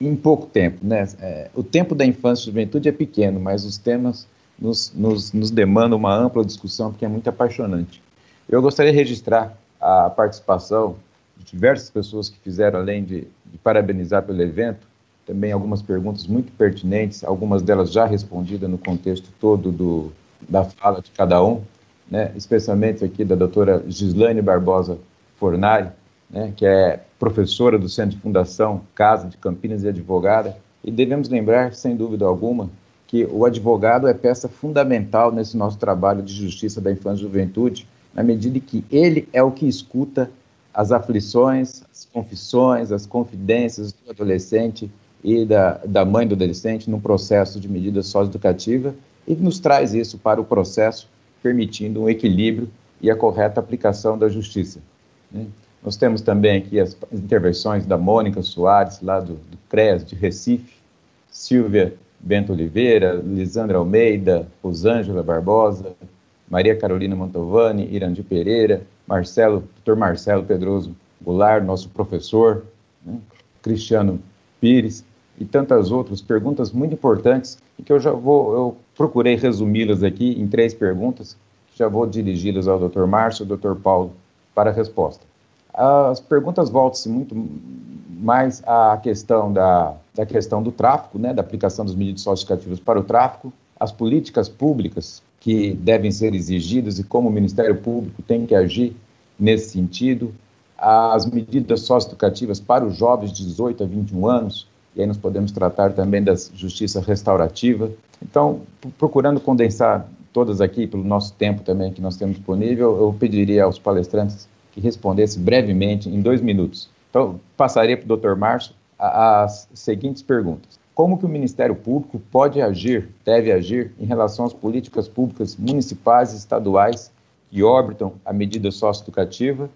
em pouco tempo. Né? É, o tempo da infância e juventude é pequeno, mas os temas nos, nos, nos demandam uma ampla discussão, porque é muito apaixonante. Eu gostaria de registrar a participação de diversas pessoas que fizeram, além de, de parabenizar pelo evento, também algumas perguntas muito pertinentes, algumas delas já respondidas no contexto todo do, da fala de cada um, né? especialmente aqui da doutora Gislaine Barbosa Fornari, né, que é professora do Centro de Fundação Casa de Campinas e advogada, e devemos lembrar, sem dúvida alguma, que o advogado é peça fundamental nesse nosso trabalho de justiça da infância e juventude, na medida em que ele é o que escuta as aflições, as confissões, as confidências do adolescente e da, da mãe do adolescente no processo de medida socioeducativa e nos traz isso para o processo, permitindo um equilíbrio e a correta aplicação da justiça. Nós temos também aqui as intervenções da Mônica Soares, lá do, do CRES de Recife, Silvia Bento Oliveira, Lisandra Almeida, Rosângela Barbosa, Maria Carolina Mantovani, Irandi Pereira, Marcelo, Dr. Marcelo Pedroso Goulart, nosso professor, né? Cristiano Pires e tantas outras perguntas muito importantes que eu já vou, eu procurei resumi-las aqui em três perguntas, já vou dirigi-las ao Dr. Márcio e ao Dr. Paulo para a resposta. As perguntas voltam-se muito mais à questão da, da questão do tráfico, né, da aplicação dos medidas socioeducativas para o tráfico, as políticas públicas que devem ser exigidas e como o Ministério Público tem que agir nesse sentido, as medidas socioeducativas para os jovens de 18 a 21 anos, e aí nós podemos tratar também da justiça restaurativa. Então, procurando condensar todas aqui pelo nosso tempo também que nós temos disponível, eu pediria aos palestrantes que respondesse brevemente, em dois minutos. Então, passaria para o Dr. Márcio as seguintes perguntas. Como que o Ministério Público pode agir, deve agir, em relação às políticas públicas municipais e estaduais que orbitam a medida socioeducativa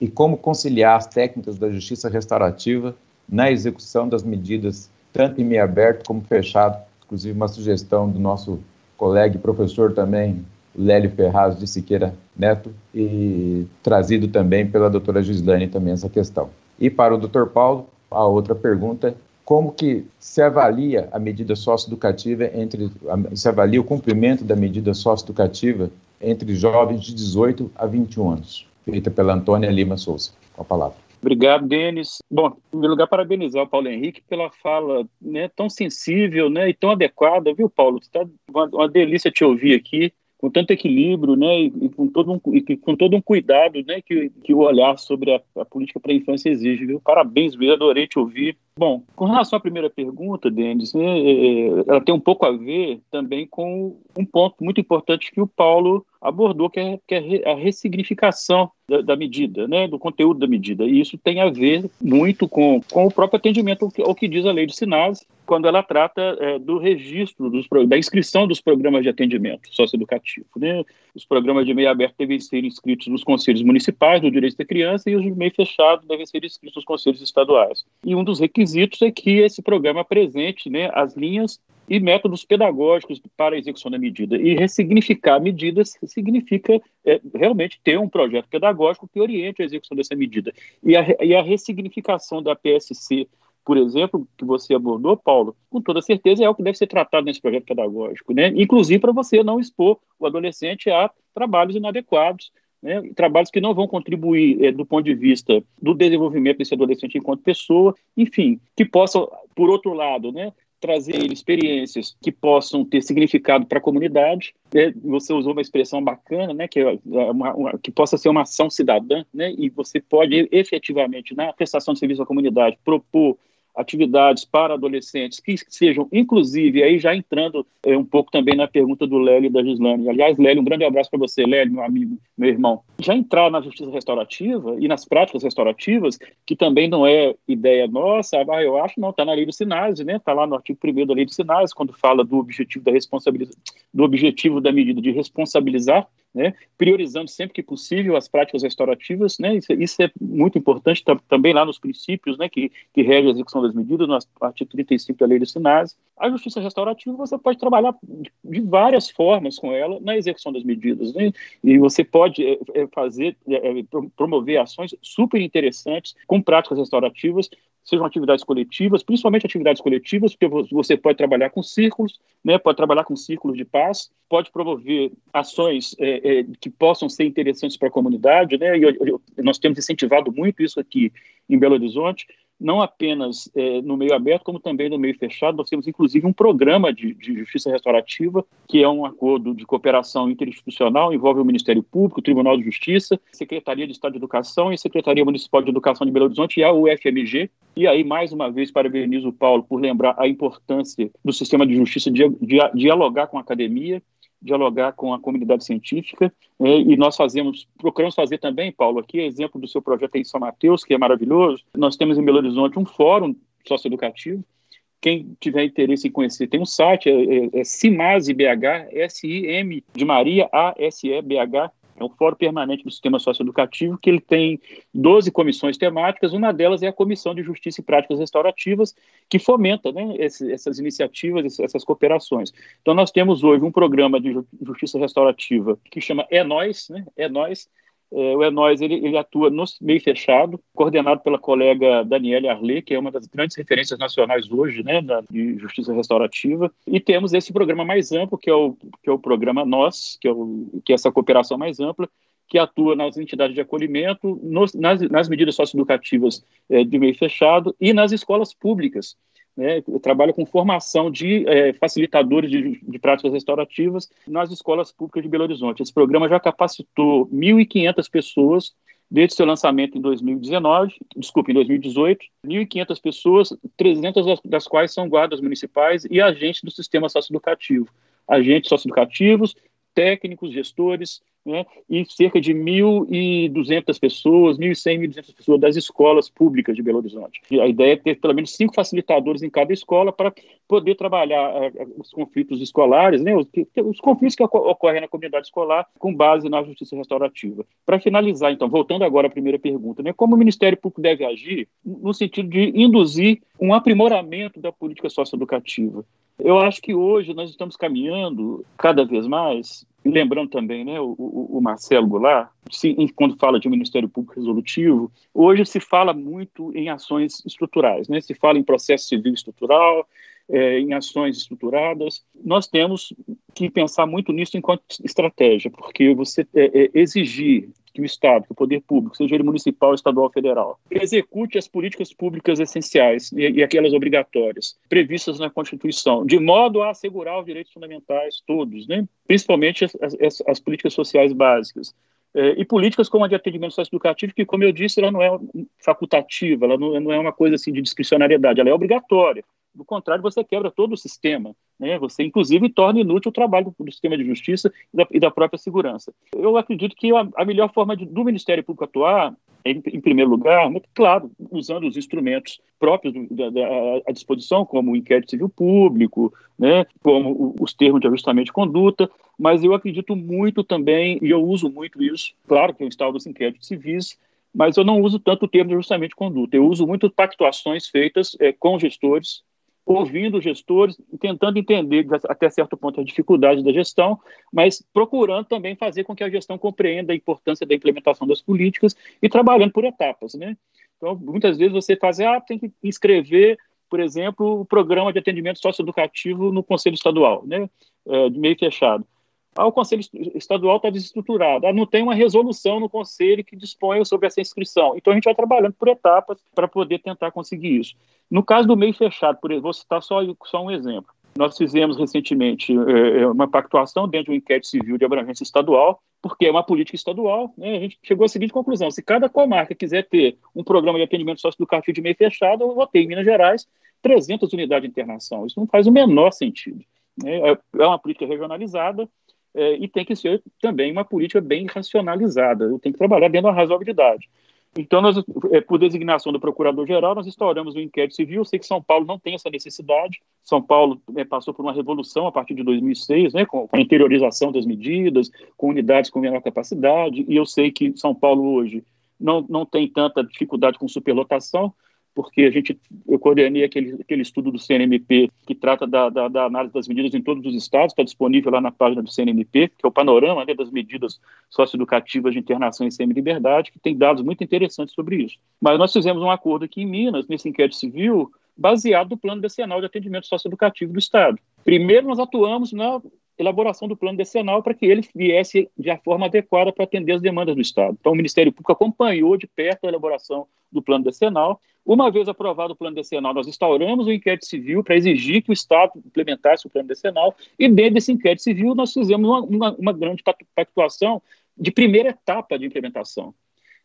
e como conciliar as técnicas da justiça restaurativa na execução das medidas, tanto em meio aberto como fechado, inclusive uma sugestão do nosso colega e professor também, Lélio Ferraz de Siqueira Neto e trazido também pela doutora Gislane também essa questão. E para o doutor Paulo, a outra pergunta, como que se avalia a medida socioeducativa entre, se avalia o cumprimento da medida socioeducativa entre jovens de 18 a 21 anos? Feita pela Antônia Lima Souza. Com a palavra. Obrigado, Denis. Bom, em primeiro lugar, parabenizar o Paulo Henrique pela fala né, tão sensível né, e tão adequada, viu, Paulo? Está uma, uma delícia te ouvir aqui com tanto equilíbrio, né, e, com todo um, e com todo um cuidado, né, que, que o olhar sobre a, a política para a infância exige, viu? Parabéns, mesmo, adorei te ouvir. Bom, com relação à primeira pergunta, Denis, né, é, ela tem um pouco a ver também com um ponto muito importante que o Paulo abordou, que é, que é a ressignificação da, da, medida, né, do conteúdo da medida. E isso tem a ver muito com, com o próprio atendimento ao que, ao que diz a lei de sinais, quando ela trata é, do registro, dos, da inscrição dos programas de atendimento socioeducativo. Né? Os programas de meio aberto devem ser inscritos nos conselhos municipais do direito da criança e os de meio fechado devem ser inscritos nos conselhos estaduais. E um dos requisitos é que esse programa apresente né, as linhas e métodos pedagógicos para a execução da medida. E ressignificar medidas significa é, realmente ter um projeto pedagógico que oriente a execução dessa medida. E a, e a ressignificação da PSC, por exemplo, que você abordou, Paulo, com toda certeza é o que deve ser tratado nesse projeto pedagógico, né? inclusive para você não expor o adolescente a trabalhos inadequados, né, trabalhos que não vão contribuir é, do ponto de vista do desenvolvimento desse adolescente enquanto pessoa, enfim, que possam, por outro lado, né, trazer experiências que possam ter significado para a comunidade. É, você usou uma expressão bacana, né, que, é uma, uma, que possa ser uma ação cidadã, né, e você pode efetivamente, na prestação de serviço à comunidade, propor atividades para adolescentes que sejam, inclusive, aí já entrando é, um pouco também na pergunta do Lélio e da Gislane. Aliás, Lélio, um grande abraço para você, Lélio, meu amigo, meu irmão. Já entrar na justiça restaurativa e nas práticas restaurativas, que também não é ideia nossa, ah, eu acho, não, está na lei do Sinais, né? Está lá no artigo 1 da lei do Sinais, quando fala do objetivo da responsabilização, do objetivo da medida de responsabilizar né, priorizando sempre que possível as práticas restaurativas, né, isso, isso é muito importante também lá nos princípios, né, que, que regem a execução das medidas, no artigo 35 da lei do SINASE. A justiça restaurativa você pode trabalhar de várias formas com ela na execução das medidas, né, e você pode é, é fazer, é, é promover ações super interessantes com práticas restaurativas, sejam atividades coletivas, principalmente atividades coletivas, porque você pode trabalhar com círculos, né, pode trabalhar com círculos de paz, pode promover ações é, é, que possam ser interessantes para a comunidade, né, e eu, eu, nós temos incentivado muito isso aqui em Belo Horizonte, não apenas é, no meio aberto, como também no meio fechado. Nós temos, inclusive, um programa de, de, justiça restaurativa, que é um acordo de cooperação interinstitucional, envolve o Ministério Público, o Tribunal de Justiça, Secretaria de Estado de Educação e Secretaria Municipal de Educação de Belo Horizonte e a UFMG. E aí, mais uma vez, parabenizo o Paulo por lembrar a importância do sistema de justiça de, de, dialogar com a academia dialogar com a comunidade científica né, e nós fazemos, procuramos fazer também, Paulo, aqui exemplo do seu projeto em São Mateus, que é maravilhoso. Nós temos em Belo Horizonte um fórum socioeducativo. Quem tiver interesse em conhecer, tem um site, é, é, é S-I-M de Maria, A-S-E-B-H, é um fórum permanente do sistema socioeducativo que ele tem 12 comissões temáticas, uma delas é a Comissão de Justiça e Práticas Restaurativas, que fomenta né, esse, essas iniciativas, essas cooperações. Então nós temos hoje um programa de justiça restaurativa que chama É Nós, né, É Nós, é, o Enóis ele, ele, atua no meio fechado, coordenado pela colega Daniela Arlê, que é uma das grandes referências nacionais hoje, né, da, de justiça restaurativa. E temos esse programa mais amplo, que é o, que é o programa Nós, que é, o, que é essa cooperação mais ampla, que atua nas entidades de acolhimento, nos, nas, nas, medidas socioeducativas é, de meio fechado e nas escolas públicas né, trabalha com formação de é, facilitadores de, de, práticas restaurativas nas escolas públicas de Belo Horizonte. Esse programa já capacitou 1.500 pessoas desde seu lançamento em 2019, desculpe, em 2018, 1.500 pessoas, 300 das, das quais são guardas municipais e agentes do sistema socioeducativo. Agentes socioeducativos, técnicos, gestores, né, e cerca de 1.200 pessoas, 1.100, 1.200 pessoas das escolas públicas de Belo Horizonte. E a ideia é ter pelo menos cinco facilitadores em cada escola para poder trabalhar uh, os conflitos escolares, né, os, os, conflitos que ocorrem na comunidade escolar com base na justiça restaurativa. Para finalizar, então, voltando agora à primeira pergunta, né, como o Ministério Público deve agir no sentido de induzir um aprimoramento da política socioeducativa? Eu acho que hoje nós estamos caminhando cada vez mais, lembrando também né, o, o, Marcelo Goulart, se, quando fala de Ministério Público Resolutivo, hoje se fala muito em ações estruturais, né? se fala em processo civil estrutural, é, em ações estruturadas. Nós temos que pensar muito nisso enquanto estratégia, porque você é, é, exigir que o Estado, que o poder público, seja ele municipal, estadual, federal, execute as políticas públicas essenciais e, e aquelas obrigatórias previstas na Constituição, de modo a assegurar os direitos fundamentais todos, né? principalmente as, as, as políticas sociais básicas. É, e políticas como a de atendimento socioeducativo, que, como eu disse, ela não é facultativa, ela não, não é uma coisa assim de discricionariedade, ela é obrigatória. Do contrário, você quebra todo o sistema. Né? Você, inclusive, torna inútil o trabalho do sistema de justiça e da, e da própria segurança. Eu acredito que a, a melhor forma de, do Ministério Público atuar em, em, primeiro lugar, né, claro, usando os instrumentos próprios da, da, à disposição, como o inquérito civil público, né, como os termos de ajustamento de conduta, mas eu acredito muito também, e eu uso muito isso, claro que eu instalo os inquéritos civis, mas eu não uso tanto o termo de ajustamento de conduta, eu uso muito pactuações feitas é, com gestores, ouvindo gestores, tentando entender até certo ponto as dificuldades da gestão, mas procurando também fazer com que a gestão compreenda a importância da implementação das políticas e trabalhando por etapas, né? Então, muitas vezes você faz, ah, tem que inscrever, por exemplo, o programa de atendimento socioeducativo no Conselho Estadual, né? É, meio fechado. Ah, o Conselho Estadual está desestruturado. Ah, não tem uma resolução no Conselho que disponha sobre essa inscrição. Então, a gente vai trabalhando por etapas para poder tentar conseguir isso. No caso do meio fechado, por vou citar só, só um exemplo. Nós fizemos recentemente é, uma pactuação dentro do inquérito civil de abrangência estadual, porque é uma política estadual. Né? A gente chegou à seguinte conclusão: se cada comarca quiser ter um programa de atendimento socioeducativo de meio fechado, eu vou ter em Minas Gerais 300 unidades de internação. Isso não faz o menor sentido. Né? É, é uma política regionalizada, é, e tem que ser também uma política bem racionalizada, tem que trabalhar dentro da razoabilidade. Então, nós, é, por designação do Procurador-Geral, nós instauramos um inquérito civil. Eu sei que São Paulo não tem essa necessidade. São Paulo é, passou por uma revolução a partir de 2006, né, com a interiorização das medidas, com unidades com menor capacidade. E eu sei que São Paulo hoje não, não tem tanta dificuldade com superlotação, porque a gente, eu coordenei aquele, aquele estudo do CNMP que trata da, da, da análise das medidas em todos os estados, está disponível lá na página do CNMP, que é o panorama né, das medidas socioeducativas de internação em semi-liberdade, que tem dados muito interessantes sobre isso. Mas nós fizemos um acordo aqui em Minas, nesse inquérito civil, baseado no plano decenal de atendimento socioeducativo do Estado. Primeiro, nós atuamos na elaboração do plano decenal para que ele viesse de forma adequada para atender as demandas do Estado. Então, o Ministério Público acompanhou de perto a elaboração do plano decenal. Uma vez aprovado o plano decenal, nós instauramos o um inquérito civil para exigir que o Estado implementasse o plano decenal, e dentro desse inquérito civil nós fizemos uma, uma, uma grande pactuação de primeira etapa de implementação.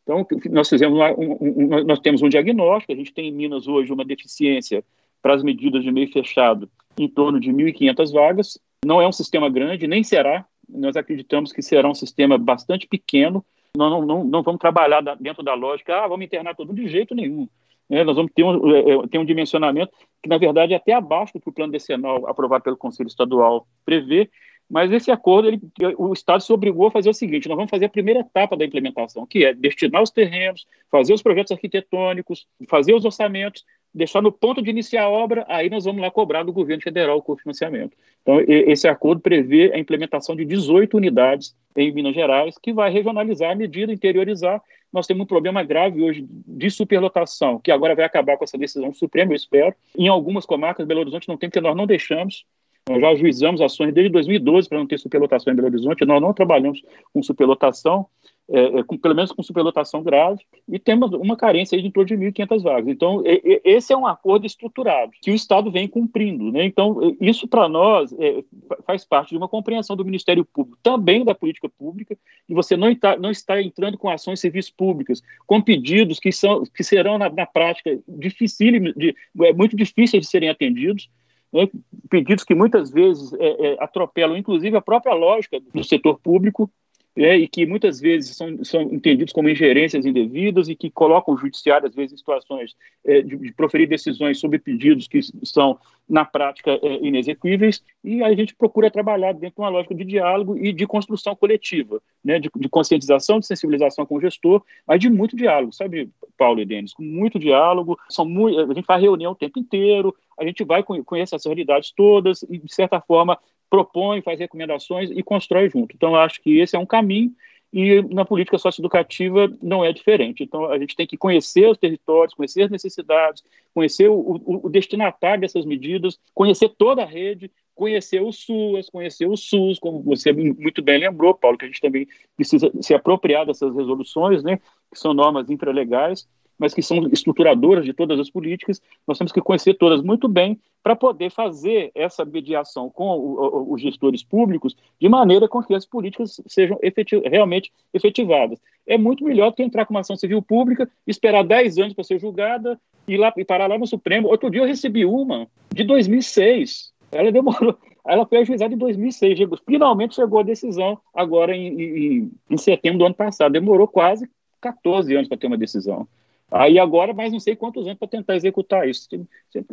Então, nós fizemos um, um, nós temos um diagnóstico, a gente tem em Minas hoje uma deficiência para as medidas de meio fechado em torno de 1.500 vagas, não é um sistema grande, nem será. Nós acreditamos que será um sistema bastante pequeno. Nós não, não, não vamos trabalhar dentro da lógica, ah, vamos internar todo de jeito nenhum. É, nós vamos ter um, é, é, ter um dimensionamento que, na verdade, é até abaixo do que o plano decenal aprovado pelo Conselho Estadual prevê, mas esse acordo, ele, o Estado se obrigou a fazer o seguinte: nós vamos fazer a primeira etapa da implementação, que é destinar os terrenos, fazer os projetos arquitetônicos, fazer os orçamentos, deixar no ponto de iniciar a obra, aí nós vamos lá cobrar do governo federal o cofinanciamento. Então, esse acordo prevê a implementação de 18 unidades em Minas Gerais, que vai regionalizar a medida, interiorizar. Nós temos um problema grave hoje de superlotação, que agora vai acabar com essa decisão suprema, eu espero. Em algumas comarcas, Belo Horizonte não tem, porque nós não deixamos. Nós já ajuizamos ações desde 2012 para não ter superlotação em Belo Horizonte. Nós não trabalhamos com superlotação é, é, com, pelo menos com superlotação grave, e temos uma carência aí de em torno de 1.500 vagas. Então, e, esse é um acordo estruturado, que o Estado vem cumprindo. Né? Então, isso para nós é, faz parte de uma compreensão do Ministério Público, também da política pública, e você não está, não está entrando com ações civis públicas, com pedidos que, são, que serão, na, na prática, dificílimos, de, é, muito difíceis de serem atendidos, né? pedidos que muitas vezes é, é, atropelam, inclusive, a própria lógica do setor público, é, e que muitas vezes são, são entendidos como ingerências indevidas e que colocam o judiciário, às vezes, em situações é, de, de, proferir decisões sobre pedidos que são, na prática, é, inexequíveis, e a gente procura trabalhar dentro de uma lógica de diálogo e de construção coletiva, né, de, de conscientização, de sensibilização com o gestor, mas de muito diálogo, sabe, Paulo e Denis? Com muito diálogo, são muito, a gente faz reunião o tempo inteiro, a gente vai conhecer essas realidades todas e, de certa forma, propõe, faz recomendações e constrói junto. Então, acho que esse é um caminho e na política socioeducativa não é diferente. Então, a gente tem que conhecer os territórios, conhecer as necessidades, conhecer o, o, o destinatário dessas medidas, conhecer toda a rede, conhecer o SUAS, conhecer o SUS, como você muito bem lembrou, Paulo, que a gente também precisa se apropriar dessas resoluções, né, que são normas infralegais, mas que são estruturadoras de todas as políticas, nós temos que conhecer todas muito bem para poder fazer essa mediação com os gestores públicos de maneira com que as políticas sejam efetiv realmente efetivadas. É muito melhor do que entrar com uma ação civil pública, esperar 10 anos para ser julgada e, lá, e parar lá no Supremo. Outro dia eu recebi uma de 2006. Ela demorou, ela foi ajuizada em 2006. Finalmente chegou a decisão agora em, em, em setembro do ano passado. Demorou quase 14 anos para ter uma decisão. Aí agora, mais não sei quantos anos para tentar executar isso.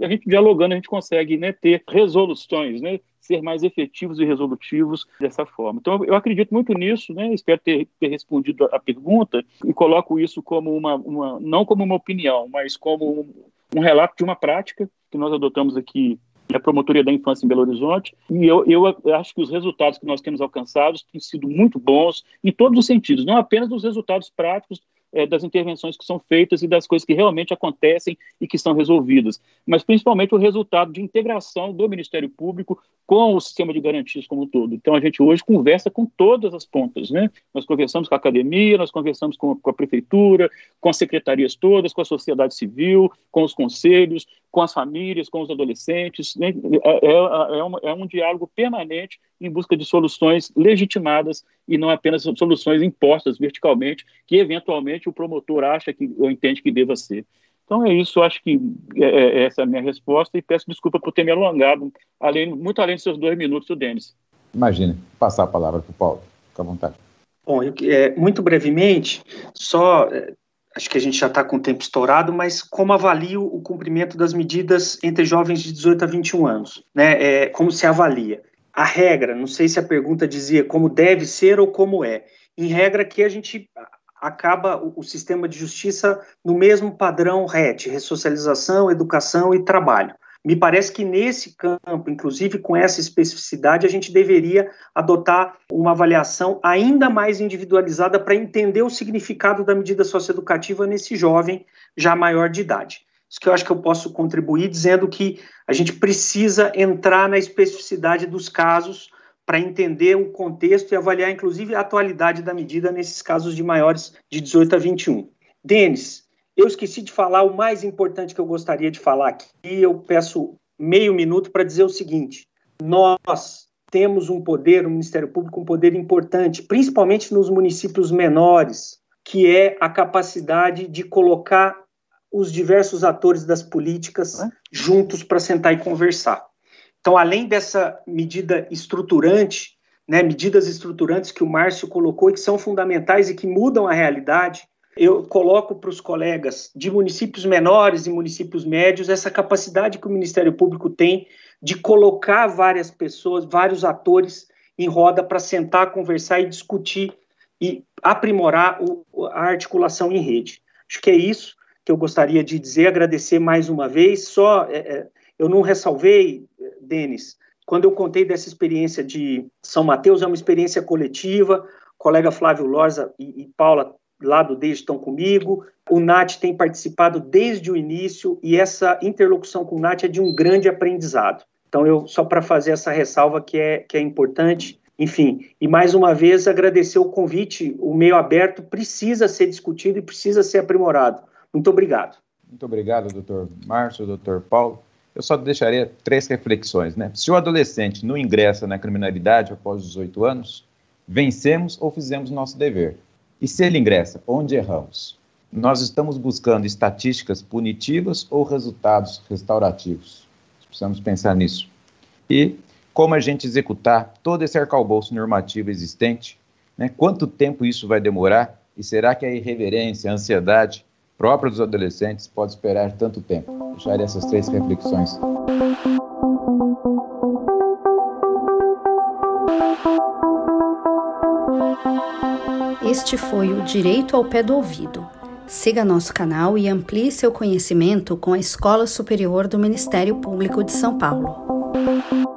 A gente dialogando, a gente consegue né, ter resoluções, né, ser mais efetivos e resolutivos dessa forma. Então, eu acredito muito nisso, né, espero ter, ter respondido a pergunta e coloco isso como uma, uma, não como uma opinião, mas como um, um relato de uma prática que nós adotamos aqui na Promotoria da Infância em Belo Horizonte, e eu, eu acho que os resultados que nós temos alcançados têm sido muito bons em todos os sentidos, não apenas os resultados práticos é, das intervenções que são feitas e das coisas que realmente acontecem e que são resolvidas, mas principalmente o resultado de integração do Ministério Público com o sistema de garantias como um todo. Então a gente hoje conversa com todas as pontas, né? Nós conversamos com a academia, nós conversamos com, com a prefeitura, com as secretarias todas, com a sociedade civil, com os conselhos, com as famílias, com os adolescentes. Né? É, é, é, é um diálogo permanente em busca de soluções legitimadas e não apenas soluções impostas verticalmente, que eventualmente o promotor acha que ou entende que deva ser. Então é isso, acho que é, é essa é a minha resposta e peço desculpa por ter me alongado, além, muito além dos seus dois minutos, Denis. Imagine, passar a palavra para o Paulo, fica à vontade. Bom, eu, é, muito brevemente, só é, acho que a gente já está com o tempo estourado, mas como avalio o cumprimento das medidas entre jovens de 18 a 21 anos? Né? É, como se avalia? A regra, não sei se a pergunta dizia como deve ser ou como é. Em regra, que a gente acaba o, o sistema de justiça no mesmo padrão RET, ressocialização, educação e trabalho. Me parece que nesse campo, inclusive com essa especificidade, a gente deveria adotar uma avaliação ainda mais individualizada para entender o significado da medida socioeducativa nesse jovem já maior de idade. Isso que eu acho que eu posso contribuir dizendo que a gente precisa entrar na especificidade dos casos para entender o contexto e avaliar, inclusive, a atualidade da medida nesses casos de maiores de 18 a 21. Denis, eu esqueci de falar o mais importante que eu gostaria de falar aqui. Eu peço meio minuto para dizer o seguinte: nós temos um poder, o Ministério Público, um poder importante, principalmente nos municípios menores, que é a capacidade de colocar os diversos atores das políticas juntos para sentar e conversar. Então, além dessa medida estruturante, né, medidas estruturantes que o Márcio colocou e que são fundamentais e que mudam a realidade, eu coloco para os colegas de municípios menores e municípios médios essa capacidade que o Ministério Público tem de colocar várias pessoas, vários atores em roda para sentar, conversar e discutir e aprimorar o, a articulação em rede. Acho que é isso que eu gostaria de dizer, agradecer mais uma vez. Só é, é eu não ressalvei, Denis, quando eu contei dessa experiência de São Mateus, é uma experiência coletiva. O colega Flávio Lorza e, e Paula lá do DES estão comigo. O NAT tem participado desde o início e essa interlocução com o NAT é de um grande aprendizado. Então, eu só para fazer essa ressalva que é, que é importante. Enfim, e mais uma vez agradecer o convite. O meio aberto precisa ser discutido e precisa ser aprimorado. Muito obrigado. Muito obrigado, doutor Márcio, doutor Paulo. Eu só deixaria três reflexões. Né? Se o adolescente não ingressa na criminalidade após 18 anos, vencemos ou fizemos nosso dever. E se ele ingressa, onde erramos? Nós estamos buscando estatísticas punitivas ou resultados restaurativos? Precisamos pensar nisso. E como a gente executar todo esse arcabouço normativo existente Né? Quanto tempo isso vai demorar? E será que a irreverência, a ansiedade própria dos adolescentes pode esperar tanto tempo? Deixarei essas três reflexões. Este foi o Direito ao Pé do Ouvido. Siga nosso canal e amplie seu conhecimento com a Escola Superior do Ministério Público de São Paulo.